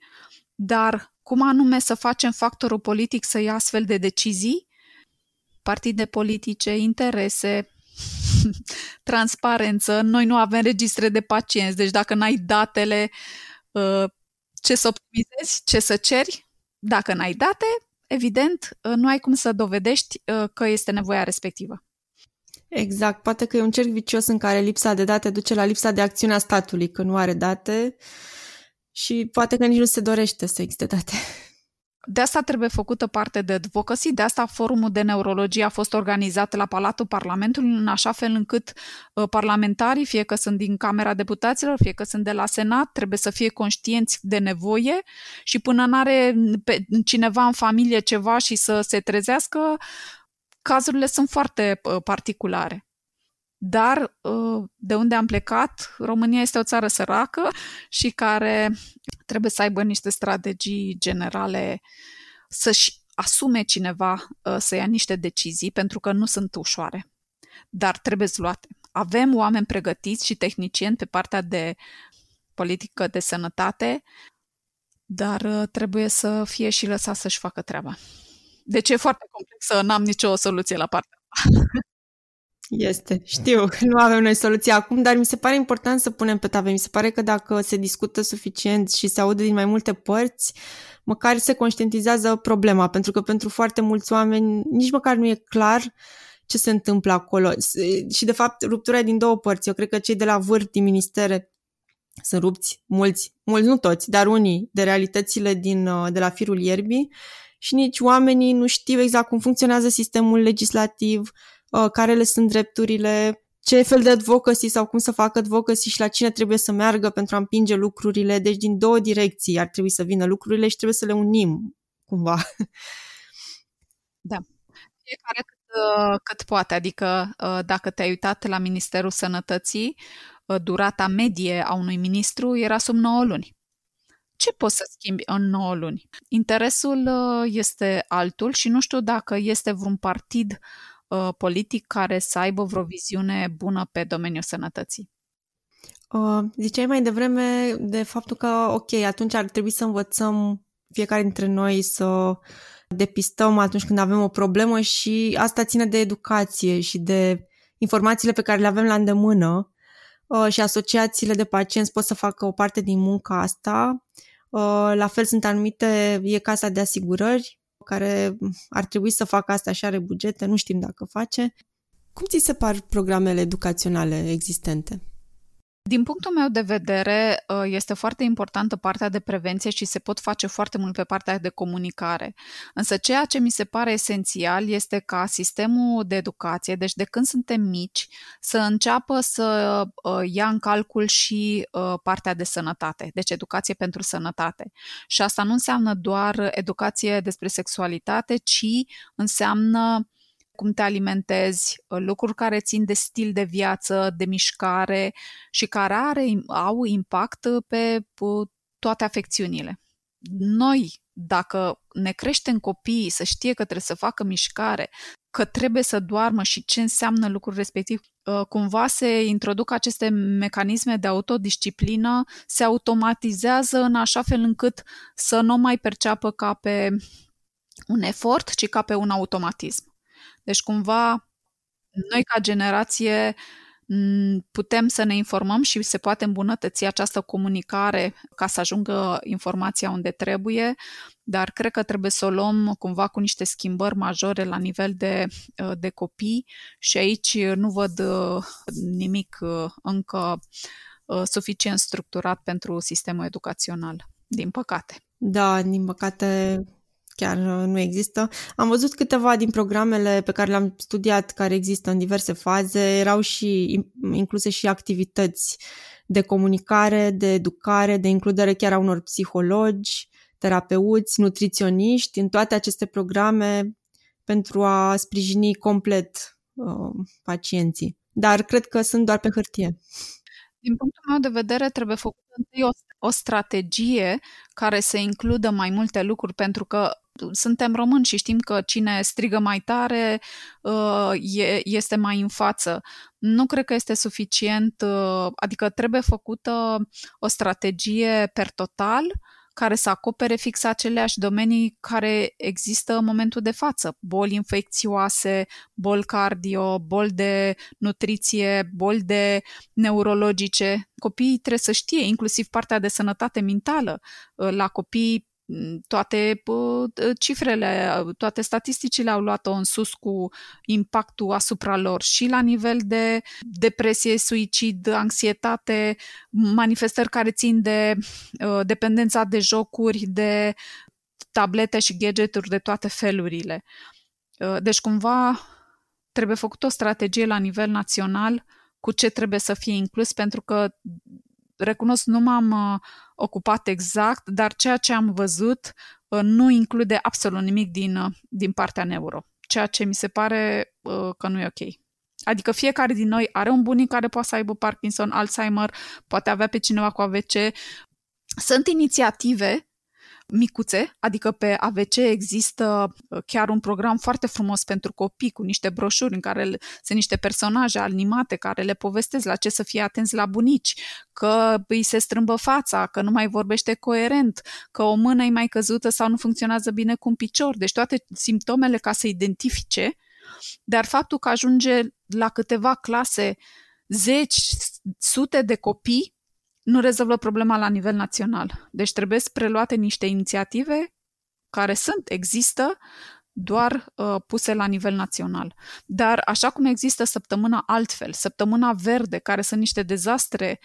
dar cum anume să facem factorul politic să ia astfel de decizii? Partide politice, interese, transparență, noi nu avem registre de pacienți, deci dacă n-ai datele, uh, ce să optimizezi, ce să ceri, dacă n-ai date, evident, uh, nu ai cum să dovedești uh, că este nevoia respectivă. Exact, poate că e un cerc vicios în care lipsa de date duce la lipsa de acțiune a statului, că nu are date și poate că nici nu se dorește să existe date. De asta trebuie făcută parte de advocacy, de asta forumul de neurologie a fost organizat la Palatul Parlamentului în așa fel încât uh, parlamentarii, fie că sunt din Camera Deputaților, fie că sunt de la Senat, trebuie să fie conștienți de nevoie și până n-are pe cineva în familie ceva și să se trezească, cazurile sunt foarte uh, particulare. Dar uh, de unde am plecat, România este o țară săracă și care trebuie să aibă niște strategii generale, să-și asume cineva uh, să ia niște decizii, pentru că nu sunt ușoare, dar trebuie luate. Avem oameni pregătiți și tehnicieni pe partea de politică de sănătate, dar uh, trebuie să fie și lăsat să-și facă treaba. Deci e foarte complexă, n-am nicio soluție la partea este, știu, nu avem noi soluție acum, dar mi se pare important să punem pe tavă. Mi se pare că dacă se discută suficient și se aude din mai multe părți, măcar se conștientizează problema, pentru că pentru foarte mulți oameni nici măcar nu e clar ce se întâmplă acolo. Și de fapt, ruptura e din două părți. Eu cred că cei de la vârf din ministere sunt rupți, mulți, mulți, nu toți, dar unii, de realitățile din, uh, de la firul ierbii și nici oamenii nu știu exact cum funcționează sistemul legislativ, Uh, care le sunt drepturile, ce fel de advocacy sau cum să facă advocacy și la cine trebuie să meargă pentru a împinge lucrurile. Deci din două direcții ar trebui să vină lucrurile și trebuie să le unim cumva. Da. Fiecare cât uh, cât poate. Adică uh, dacă te-ai uitat la Ministerul Sănătății, durata medie a unui ministru era sub 9 luni. Ce poți să schimbi în 9 luni? Interesul este altul și nu știu dacă este vreun partid politic care să aibă vreo viziune bună pe domeniul sănătății. Uh, ziceai mai devreme de faptul că, ok, atunci ar trebui să învățăm fiecare dintre noi să depistăm atunci când avem o problemă și asta ține de educație și de informațiile pe care le avem la îndemână uh, și asociațiile de pacienți pot să facă o parte din munca asta. Uh, la fel sunt anumite, e casa de asigurări care ar trebui să facă asta și are bugete, nu știm dacă face. Cum ți se par programele educaționale existente? Din punctul meu de vedere, ă, este foarte importantă partea de prevenție și se pot face foarte mult pe partea de comunicare. Însă ceea ce mi se pare esențial este ca sistemul de educație, deci de când suntem mici, să înceapă să ă, ia în calcul și ă, partea de sănătate, deci educație pentru sănătate. Și asta nu înseamnă doar educație despre sexualitate, ci înseamnă cum te alimentezi, uh, lucruri care țin de stil de viață, de mișcare și care are, au impact pe toate afecțiunile. Noi, dacă ne creștem copiii să știe că trebuie să facă mișcare, că trebuie să doarmă și ce înseamnă lucrul respectiv, uh, cumva se introduc aceste mecanisme de autodisciplină, se automatizează în așa fel încât să nu mai perceapă ca pe un efort, ci ca pe un automatism. Deci, cumva, noi ca generație putem să ne informăm și se poate îmbunătăți această comunicare ca să ajungă informația unde trebuie, dar cred că trebuie să o luăm cumva cu niște schimbări majore la nivel de, de copii și aici nu văd uh, nimic uh, încă uh, suficient structurat pentru sistemul educațional, din păcate. Da, din păcate chiar uh, nu există. Am văzut câteva din programele pe care le-am studiat, care există în diverse faze, erau și incluse și activități de comunicare, de educare, de includere chiar a unor psihologi, terapeuți, nutriționiști în toate aceste programe pentru a sprijini complet uh, pacienții. Dar cred că sunt doar pe hârtie. Din punctul meu de vedere, trebuie făcută întâi o, o strategie care să includă mai multe lucruri, pentru că suntem români și știm că cine strigă mai tare uh, este mai în față. Nu cred că este suficient, uh, adică trebuie făcută o strategie per total care să acopere fix aceleași domenii care există în momentul de față. Boli infecțioase, boli cardio, boli de nutriție, boli de neurologice. Copiii trebuie să știe, inclusiv partea de sănătate mentală. La copii toate cifrele, toate statisticile au luat-o în sus cu impactul asupra lor și la nivel de depresie, suicid, anxietate, manifestări care țin de uh, dependența de jocuri, de tablete și gadgeturi de toate felurile. Uh, deci cumva trebuie făcut o strategie la nivel național cu ce trebuie să fie inclus pentru că recunosc, nu m-am uh, ocupat exact, dar ceea ce am văzut uh, nu include absolut nimic din, uh, din partea neuro, ceea ce mi se pare că nu e ok. Adică fiecare din noi are un bunic care poate să aibă Parkinson, Alzheimer, poate avea pe cineva cu AVC. Sunt inițiative micuțe, adică pe AVC există uh, chiar un program foarte frumos pentru copii cu niște broșuri în care sunt niște personaje animate care le povestesc la ce să fie atenți la bunici, că îi se strâmbă fața, că nu mai vorbește coerent, că o mână e mai căzută sau nu funcționează bine cu un picior, deci toate simptomele ca să identifice, dar faptul că ajunge la câteva clase zeci, sute de copii nu rezolvă problema la nivel național. Deci trebuie să preluate niște inițiative care sunt, există, doar uh, puse la nivel național. Dar așa cum există săptămâna altfel, săptămâna verde, care sunt niște dezastre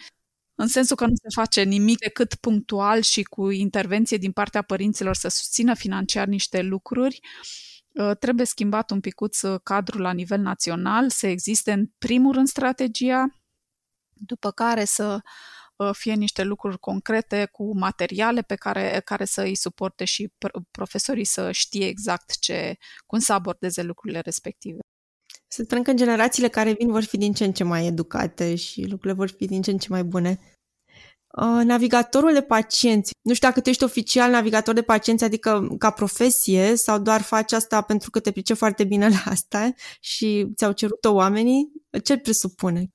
în sensul că nu se face nimic decât punctual și cu intervenție din partea părinților să susțină financiar niște lucruri, uh, trebuie schimbat un picuț uh, cadrul la nivel național, să existe în primul rând strategia, după care să Uh, fie niște lucruri concrete cu materiale pe care, care să îi suporte și profesorii să știe exact ce, cum să abordeze lucrurile respective. Să sperăm că generațiile care vin vor fi din ce în ce mai educate și lucrurile vor fi din ce în ce mai bune. Uh, navigatorul de pacienți. Nu știu dacă tu ești oficial navigator de pacienți, adică ca profesie, sau doar faci asta pentru că te pricepi foarte bine la asta și ți-au cerut-o oamenii. Ce presupune?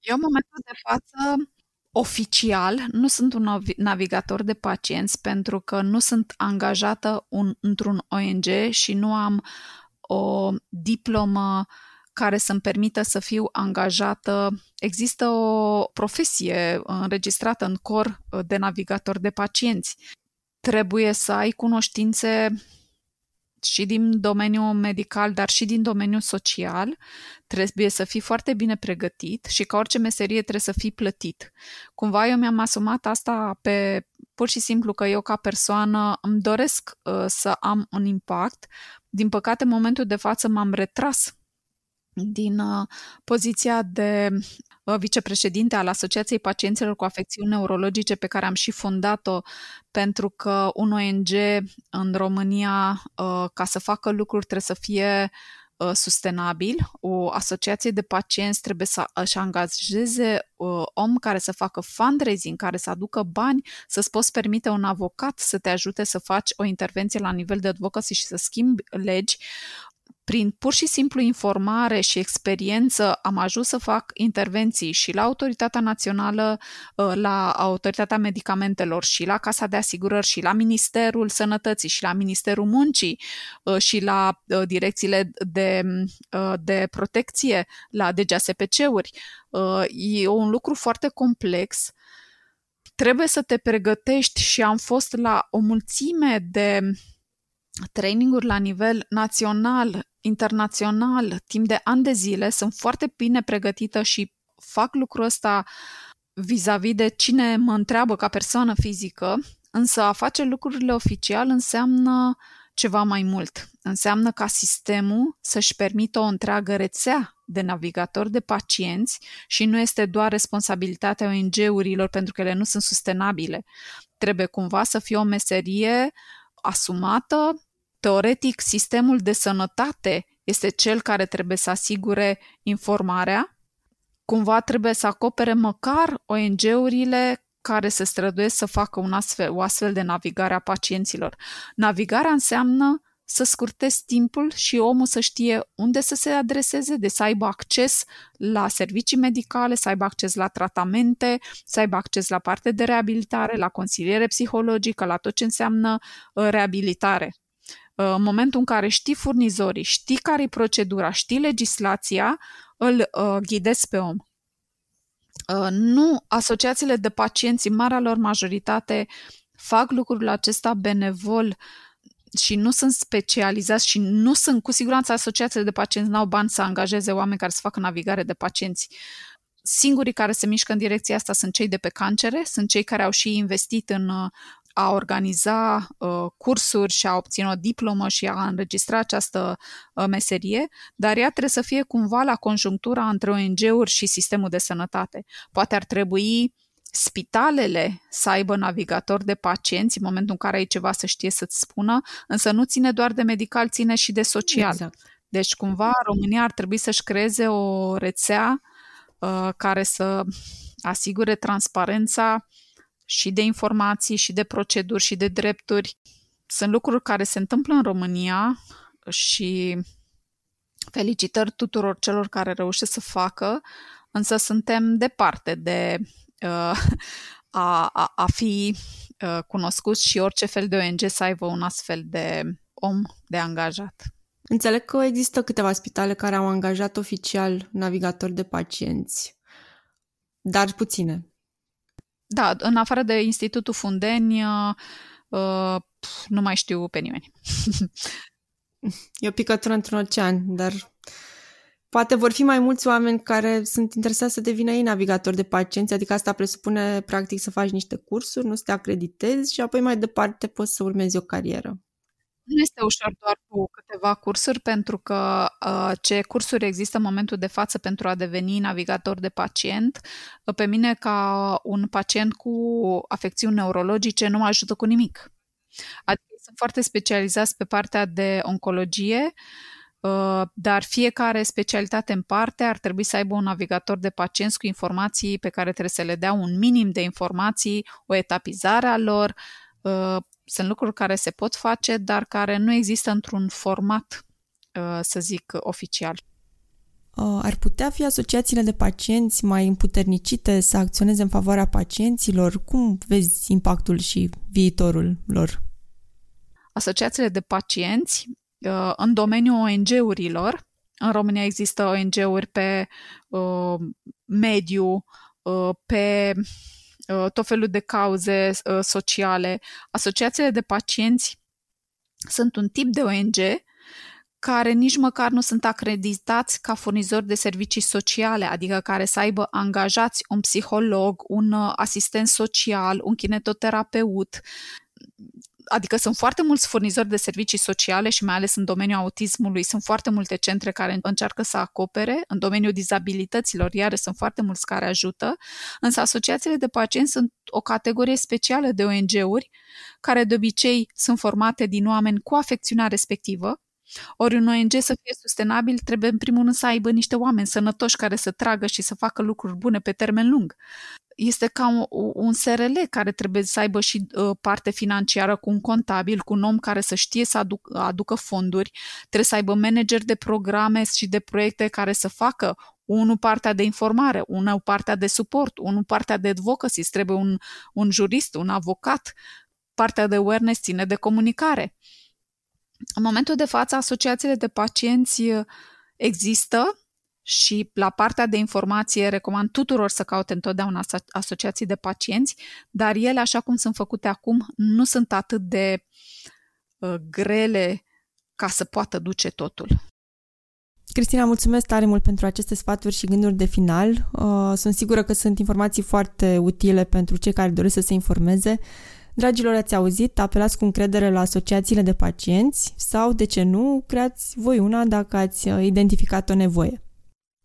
Eu, în momentul de față, oficial, nu sunt un navigator de pacienți pentru că nu sunt angajată un, într-un ONG și nu am o diplomă care să-mi permită să fiu angajată. Există o profesie înregistrată în cor de navigator de pacienți. Trebuie să ai cunoștințe și din domeniul medical, dar și din domeniul social, trebuie să fii foarte bine pregătit și ca orice meserie trebuie să fii plătit. Cumva eu mi-am asumat asta pe pur și simplu că eu ca persoană îmi doresc uh, să am un impact. Din păcate, în momentul de față m-am retras din uh, poziția de uh, vicepreședinte al Asociației Pacienților cu Afecțiuni Neurologice pe care am și fondat-o pentru că un ONG în România, uh, ca să facă lucruri, trebuie să fie sustenabil. O asociație de pacienți trebuie să își angajeze om care să facă fundraising, care să aducă bani, să-ți poți permite un avocat să te ajute să faci o intervenție la nivel de advocacy și să schimbi legi prin pur și simplu informare și experiență am ajuns să fac intervenții și la Autoritatea Națională, ă, la Autoritatea Medicamentelor și la Casa de Asigurări și la Ministerul Sănătății și la Ministerul Muncii ă, și la ă, direcțiile de, de protecție, la DGSPC-uri. E un lucru foarte complex trebuie să te pregătești și am fost la o mulțime de traininguri la nivel național, internațional, timp de ani de zile, sunt foarte bine pregătită și fac lucrul ăsta vis-a-vis de cine mă întreabă ca persoană fizică, însă a face lucrurile oficial înseamnă ceva mai mult. Înseamnă ca sistemul să-și permită o întreagă rețea de navigatori de pacienți și nu este doar responsabilitatea ONG-urilor pentru că ele nu sunt sustenabile. Trebuie cumva să fie o meserie asumată, Teoretic, sistemul de sănătate este cel care trebuie să asigure informarea. Cumva trebuie să acopere măcar ONG-urile care se străduiesc să facă un astfel, o astfel de navigare a pacienților. Navigarea înseamnă să scurtezi timpul și omul să știe unde să se adreseze, de să aibă acces la servicii medicale, să aibă acces la tratamente, să aibă acces la parte de reabilitare, la consiliere psihologică, la tot ce înseamnă uh, reabilitare. Uh, în momentul în care știi furnizorii, știi care e procedura, știi legislația, îl uh, ghidezi pe om. Uh, nu asociațiile de pacienți, în marea lor majoritate, fac lucrul acesta benevol și nu sunt specializați și nu sunt, cu siguranță, asociațiile de pacienți n-au bani să angajeze oameni care să facă navigare de pacienți. Singurii care se mișcă în direcția asta sunt cei de pe cancere, sunt cei care au și investit în a organiza uh, cursuri și a obține o diplomă și a înregistra această uh, meserie, dar ea trebuie să fie cumva la conjunctura între ONG-uri și sistemul de sănătate. Poate ar trebui spitalele să aibă navigator de pacienți în momentul în care ai ceva să știe să-ți spună, însă nu ține doar de medical, ține și de social. Exact. Deci cumva România ar trebui să-și creeze o rețea uh, care să asigure transparența și de informații, și de proceduri, și de drepturi. Sunt lucruri care se întâmplă în România și felicitări tuturor celor care reușesc să facă, însă suntem departe de uh, a, a, a fi uh, cunoscuți și orice fel de ONG să aibă un astfel de om de angajat. Înțeleg că există câteva spitale care au angajat oficial navigatori de pacienți, dar puține. Da, în afară de Institutul Fundeni, uh, uh, nu mai știu pe nimeni. e o picătură într-un ocean, dar poate vor fi mai mulți oameni care sunt interesați să devină ei navigatori de pacienți, adică asta presupune practic să faci niște cursuri, nu să te acreditezi și apoi mai departe poți să urmezi o carieră. Nu este ușor doar cu câteva cursuri, pentru că uh, ce cursuri există în momentul de față pentru a deveni navigator de pacient, uh, pe mine ca un pacient cu afecțiuni neurologice nu mă ajută cu nimic. Adică sunt foarte specializați pe partea de oncologie, Uh, dar fiecare specialitate în parte ar trebui să aibă un navigator de pacienți cu informații pe care trebuie să le dea un minim de informații, o etapizare a lor. Uh, sunt lucruri care se pot face, dar care nu există într-un format, uh, să zic, oficial. Ar putea fi asociațiile de pacienți mai împuternicite să acționeze în favoarea pacienților? Cum vezi impactul și viitorul lor? Asociațiile de pacienți Uh, în domeniul ONG-urilor. În România există ONG-uri pe uh, mediu, uh, pe uh, tot felul de cauze uh, sociale. Asociațiile de pacienți sunt un tip de ONG care nici măcar nu sunt acreditați ca furnizori de servicii sociale, adică care să aibă angajați un psiholog, un uh, asistent social, un kinetoterapeut adică sunt foarte mulți furnizori de servicii sociale și mai ales în domeniul autismului sunt foarte multe centre care încearcă să acopere, în domeniul dizabilităților iar sunt foarte mulți care ajută, însă asociațiile de pacienți sunt o categorie specială de ONG-uri care de obicei sunt formate din oameni cu afecțiunea respectivă, ori un ONG să fie sustenabil trebuie în primul rând să aibă niște oameni sănătoși care să tragă și să facă lucruri bune pe termen lung este ca un, un SRL care trebuie să aibă și uh, parte financiară cu un contabil, cu un om care să știe să aduc, aducă fonduri, trebuie să aibă manager de programe și de proiecte care să facă unul partea de informare, unul partea de suport, unul partea de advocacy, trebuie un, un jurist, un avocat, partea de awareness ține de comunicare. În momentul de față, asociațiile de pacienți uh, există, și la partea de informație recomand tuturor să caute întotdeauna asociații de pacienți, dar ele, așa cum sunt făcute acum, nu sunt atât de uh, grele ca să poată duce totul. Cristina, mulțumesc tare mult pentru aceste sfaturi și gânduri de final. Uh, sunt sigură că sunt informații foarte utile pentru cei care doresc să se informeze. Dragilor, ați auzit, apelați cu încredere la asociațiile de pacienți sau, de ce nu, creați voi una dacă ați uh, identificat o nevoie.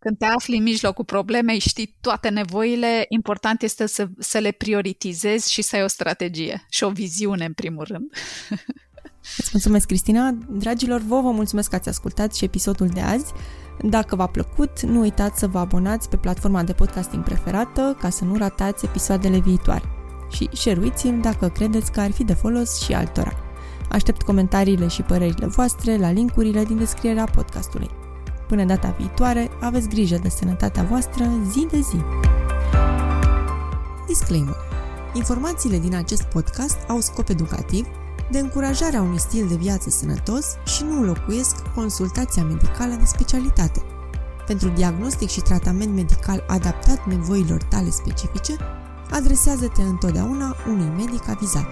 Când te afli în mijlocul problemei, știi toate nevoile, important este să, să le prioritizezi și să ai o strategie și o viziune, în primul rând. Îți mulțumesc, Cristina. Dragilor, vă vă mulțumesc că ați ascultat și episodul de azi. Dacă v-a plăcut, nu uitați să vă abonați pe platforma de podcasting preferată ca să nu ratați episoadele viitoare. Și share-l dacă credeți că ar fi de folos și altora. Aștept comentariile și părerile voastre la linkurile din descrierea podcastului. Până data viitoare, aveți grijă de sănătatea voastră zi de zi. Disclaimer. Informațiile din acest podcast au scop educativ, de încurajarea unui stil de viață sănătos și nu înlocuiesc consultația medicală de specialitate. Pentru diagnostic și tratament medical adaptat nevoilor tale specifice, adresează-te întotdeauna unui medic avizat.